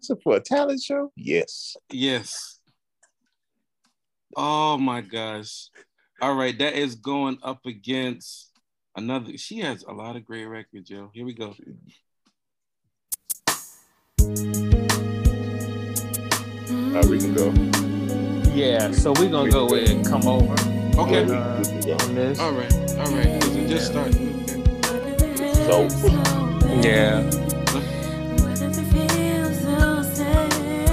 So for a talent show? Yes. Yes. Oh my gosh. All right, that is going up against another. She has a lot of great records, yo. Here we go. How we can go? Yeah, so we're gonna go with and come over. Okay. Uh, We can go. on this. All right. All right. 'cause it just started. So Yeah.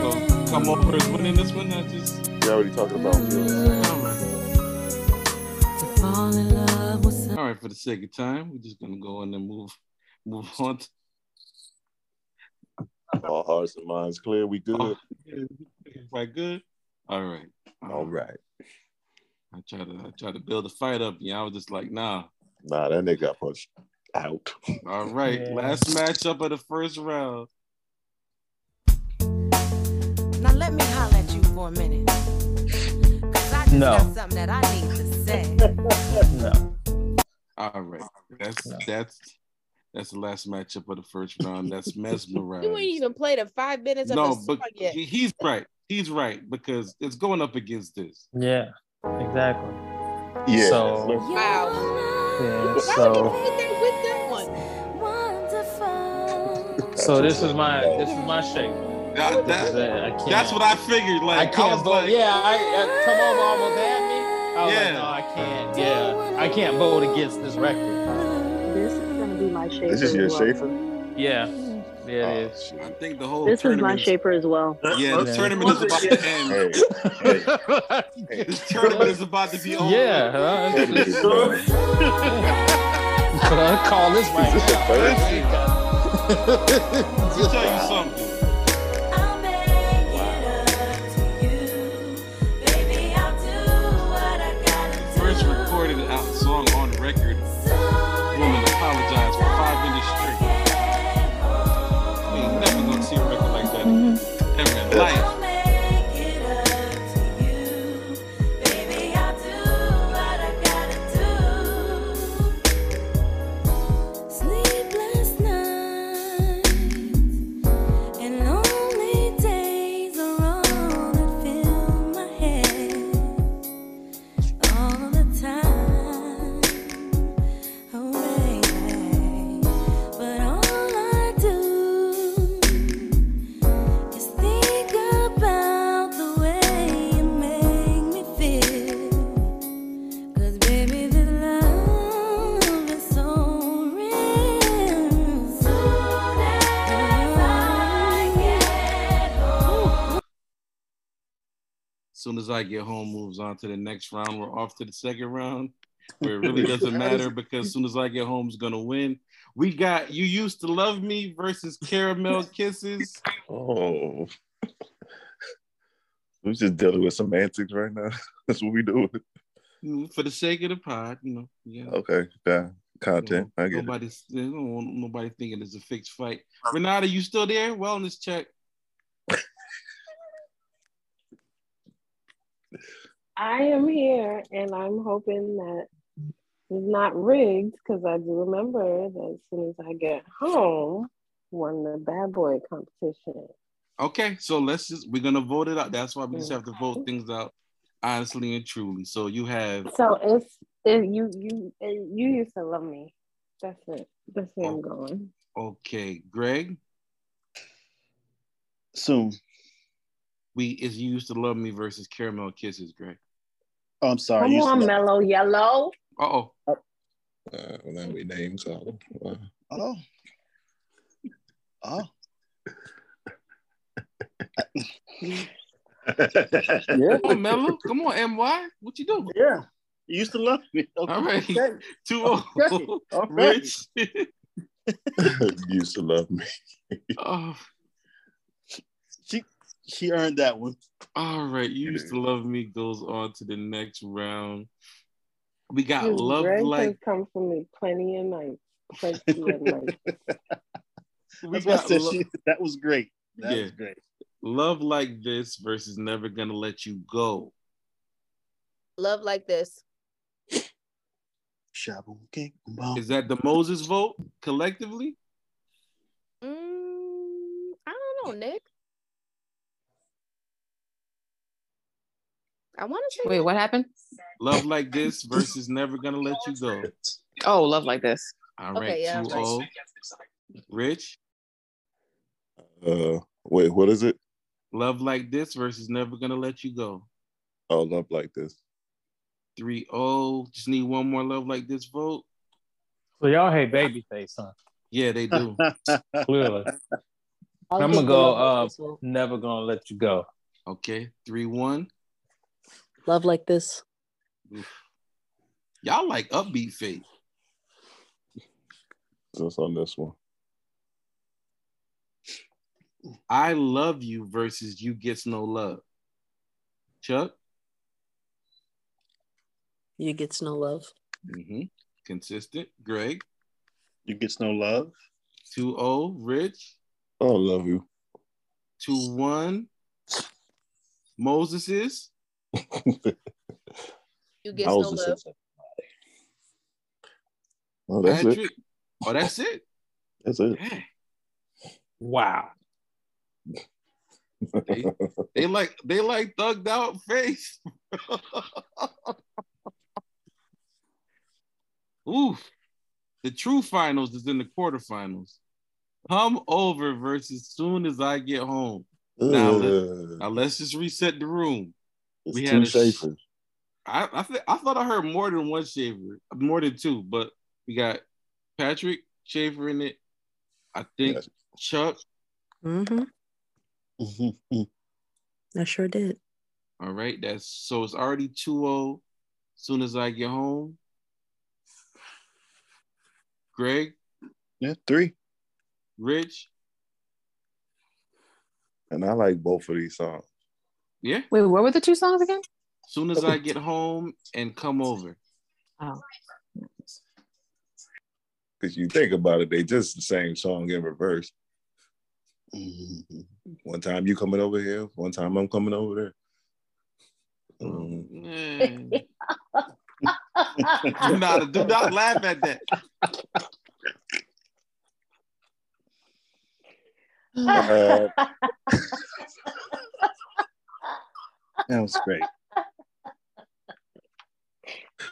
So come over is winning this one. I just. you already talking about feelings. All right. All right. For the sake of time, we're just gonna go in and move, move on. to- All hearts and minds clear. We good. Oh, Right. Good. All right. Um, All right. I try to I try to build a fight up. Yeah, I was just like, nah. Nah, that nigga got punched out. All right, Yeah. last matchup of the first round. Now let me holler at you for a minute. Cause I just No. got something that I need to say. No. All right, that's that's that's the last matchup of the first round. That's You mesmerized. ain't even played a five minutes of No, the but song yet. he's right. He's right because it's going up against this. Yeah. Exactly. Yeah. So Wow. yeah. So would you put that with that one? so this is my this is my shape. That, that- I can't. that's what I figured. Like I, can't was vote. like, yeah, I, I come over almost had me. I was Yeah. like, no, I can't. Yeah, I can't vote against this record. This is gonna be my shaper. This is your as well. Yeah, yeah, Oh, it is. I think the whole This is my shaper as well. Yeah, the Yeah. tournament is about to end. Hey, hey, This tournament is about to be over. yeah, huh? that nigga's done. I call this right Is this now. your first? Let me tell you something. Soon as I get home moves on to the next round. We're off to the second round where it really doesn't matter because as soon as I get home is gonna win. We got you used to love me versus caramel kisses. Oh. We're just dealing with semantics right now. That's what we doing. Mm, For the sake of the pod, you know. Yeah. Okay, yeah, content. I get it. Nobody's they don't nobody thinking it's a fixed fight. Renata, you still there? Wellness check. I am here and I'm hoping that it's not rigged because I do remember that as soon as I get home, won the bad boy competition. Okay, so let's just we're gonna vote it out. That's why we just have to vote things out honestly and truly. So you have So it's it, you you it, you used to love me. That's it. That's where I'm oh. going. okay, Greg. Soon. We is used to love me versus caramel kisses, Greg. Oh, I'm sorry. Come you used to on, love- mellow yellow. Uh oh. Uh, now we name call. Wow. Oh. Oh. yeah. Come on, Mello. Come on, MY. What you doing? Yeah. You used to love me. Okay. All right. Okay. Two oh. Okay. All right. Rich. used to love me. oh. She she earned that one. All right. You used to love me goes on to the next round. We got Because love Greg like come for me plenty of nights. Plenty of nights. we That's why I got said lo- she, that was great. That Yeah. was great. love like this versus never gonna let you go. Love like this. Shabu King. Bum. Is that the Moses vote collectively? Mm, I don't know, Nick. I want to say Wait, what happened? Love like this versus never gonna let you go. Oh, love like this. All right, Okay, yeah, two right. oh. Rich, Uh, wait, what is it? love like this versus never gonna let you go. Oh, love like this. Three oh. Just need one more love like this vote. So y'all hate Babyface, huh? Yeah, they do. Clearly. I'll I'm gonna go. love Uh, never gonna let you go. Okay, three one. Love like this. Y'all like upbeat faith. Just on this one. I love you versus you gets no love. Chuck. You gets no love. Mm-hmm. Consistent. Greg. You gets no love. 2 0. Rich. Oh, love you. 2 1. Moses is. you get no love. Oh, that's Patrick. it. Oh, that's it. That's it. Dang. Wow. They, they like they like thugged out face. Oof. The true finals is in the quarterfinals. Come over versus soon as I get home. Now, let, Ugh. now let's just reset the room. It's we two had a Schaefers. I I, th- I thought I heard more than one Shaver, more than two, but we got Patrick Schaefer in it. I think Yes. Chuck. Mm-hmm. Mhm. I sure did. All right, that's so it's already 2-0. Soon as I get home. Greg, Yeah, three. Rich, And I like both of these songs. Yeah. Wait, what were the two songs again? Soon as I get home and come over. Oh. Because you think about it, they just the same song in reverse. Mhm. One time you coming over here, one time I'm coming over there. Man. do not do not laugh at that. uh, That was great.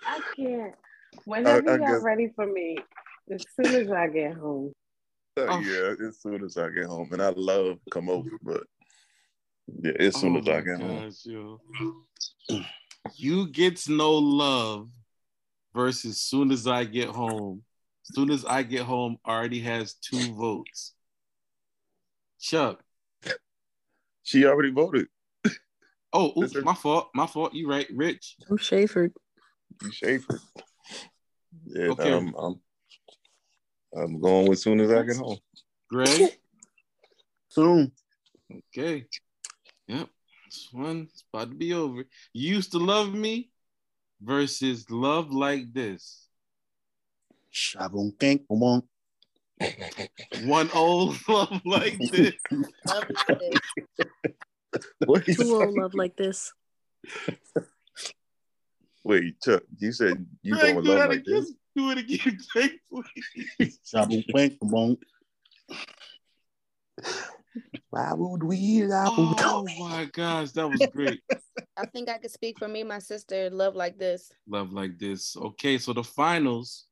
I can't. Whenever I y'all guess- ready for me, as soon as I get home. uh, Oh. yeah, as soon as I get home, and I love come over, but yeah, as soon Oh as I my get home. gosh, yo. You gets no love versus soon as I get home. Soon as I get home already has two votes. Chuck, She already voted. Oh, oops, my fault. My fault. You right, Rich. I'm Schaefer. You Schaefer. Yeah, Okay. I'm, I'm I'm going as soon as I get home. Greg. Soon. Okay. Yep. This one's about to be over. You used to love me versus love like this. Shabon kink wonk. One old love like this. What you Too old love like this. Wait, Chuck, you said you Greg, going do love that like again. this? Do it again, Jake, please. Shabon kink wonk. Why would we? Oh my gosh, that was great. I think I could speak for me, my sister. Love like this. Love like this. Okay, so the finals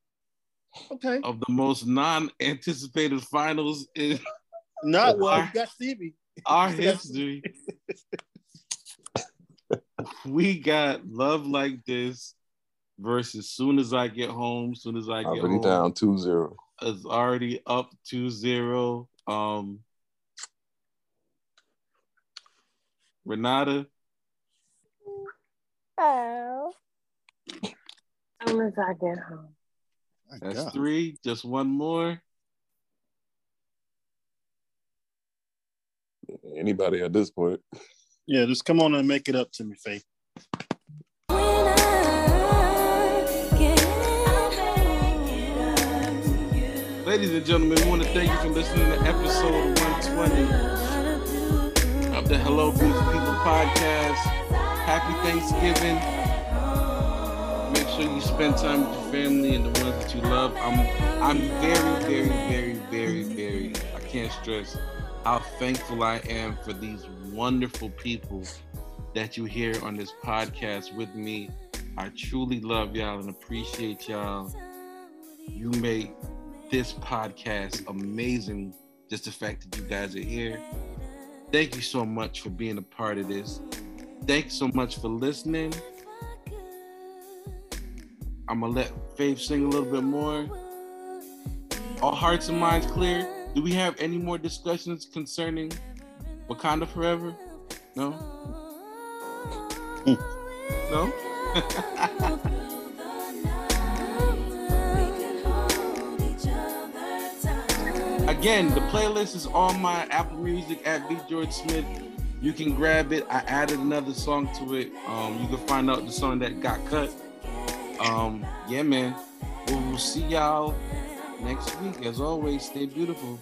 Okay. of the most non-anticipated finals in Not well. You got Stevie. Our history. we got love like this versus soon as I get home, soon as I get Already home. down 2-0. is already up 2-0. Um Renata, Oh. Soon as I get home. that's three. Just one more. Anybody at this point? Yeah, just come on and make it up to me, Faith. Ladies and gentlemen, we want to thank you for listening to episode 120 of the Hello Beautiful People podcast. Happy Thanksgiving. Make sure you spend time with your family and the ones that you love. I'm I'm very, very, very, very, very, I can't stress how thankful I am for these wonderful people that you hear on this podcast with me. I truly love y'all and appreciate y'all. You make this podcast amazing. Just the fact that you guys are here. Thank you so much for being a part of this. Thanks so much for listening. I'm gonna let Faith sing a little bit more. All hearts and minds clear. Do we have any more discussions concerning Wakanda Forever? No. no. Again, the playlist is on my Apple Music at V George Smith. You can grab it. I added another song to it. Um, you can find out the song that got cut. Um, yeah, man. We'll, we'll see y'all next week. As always, stay beautiful.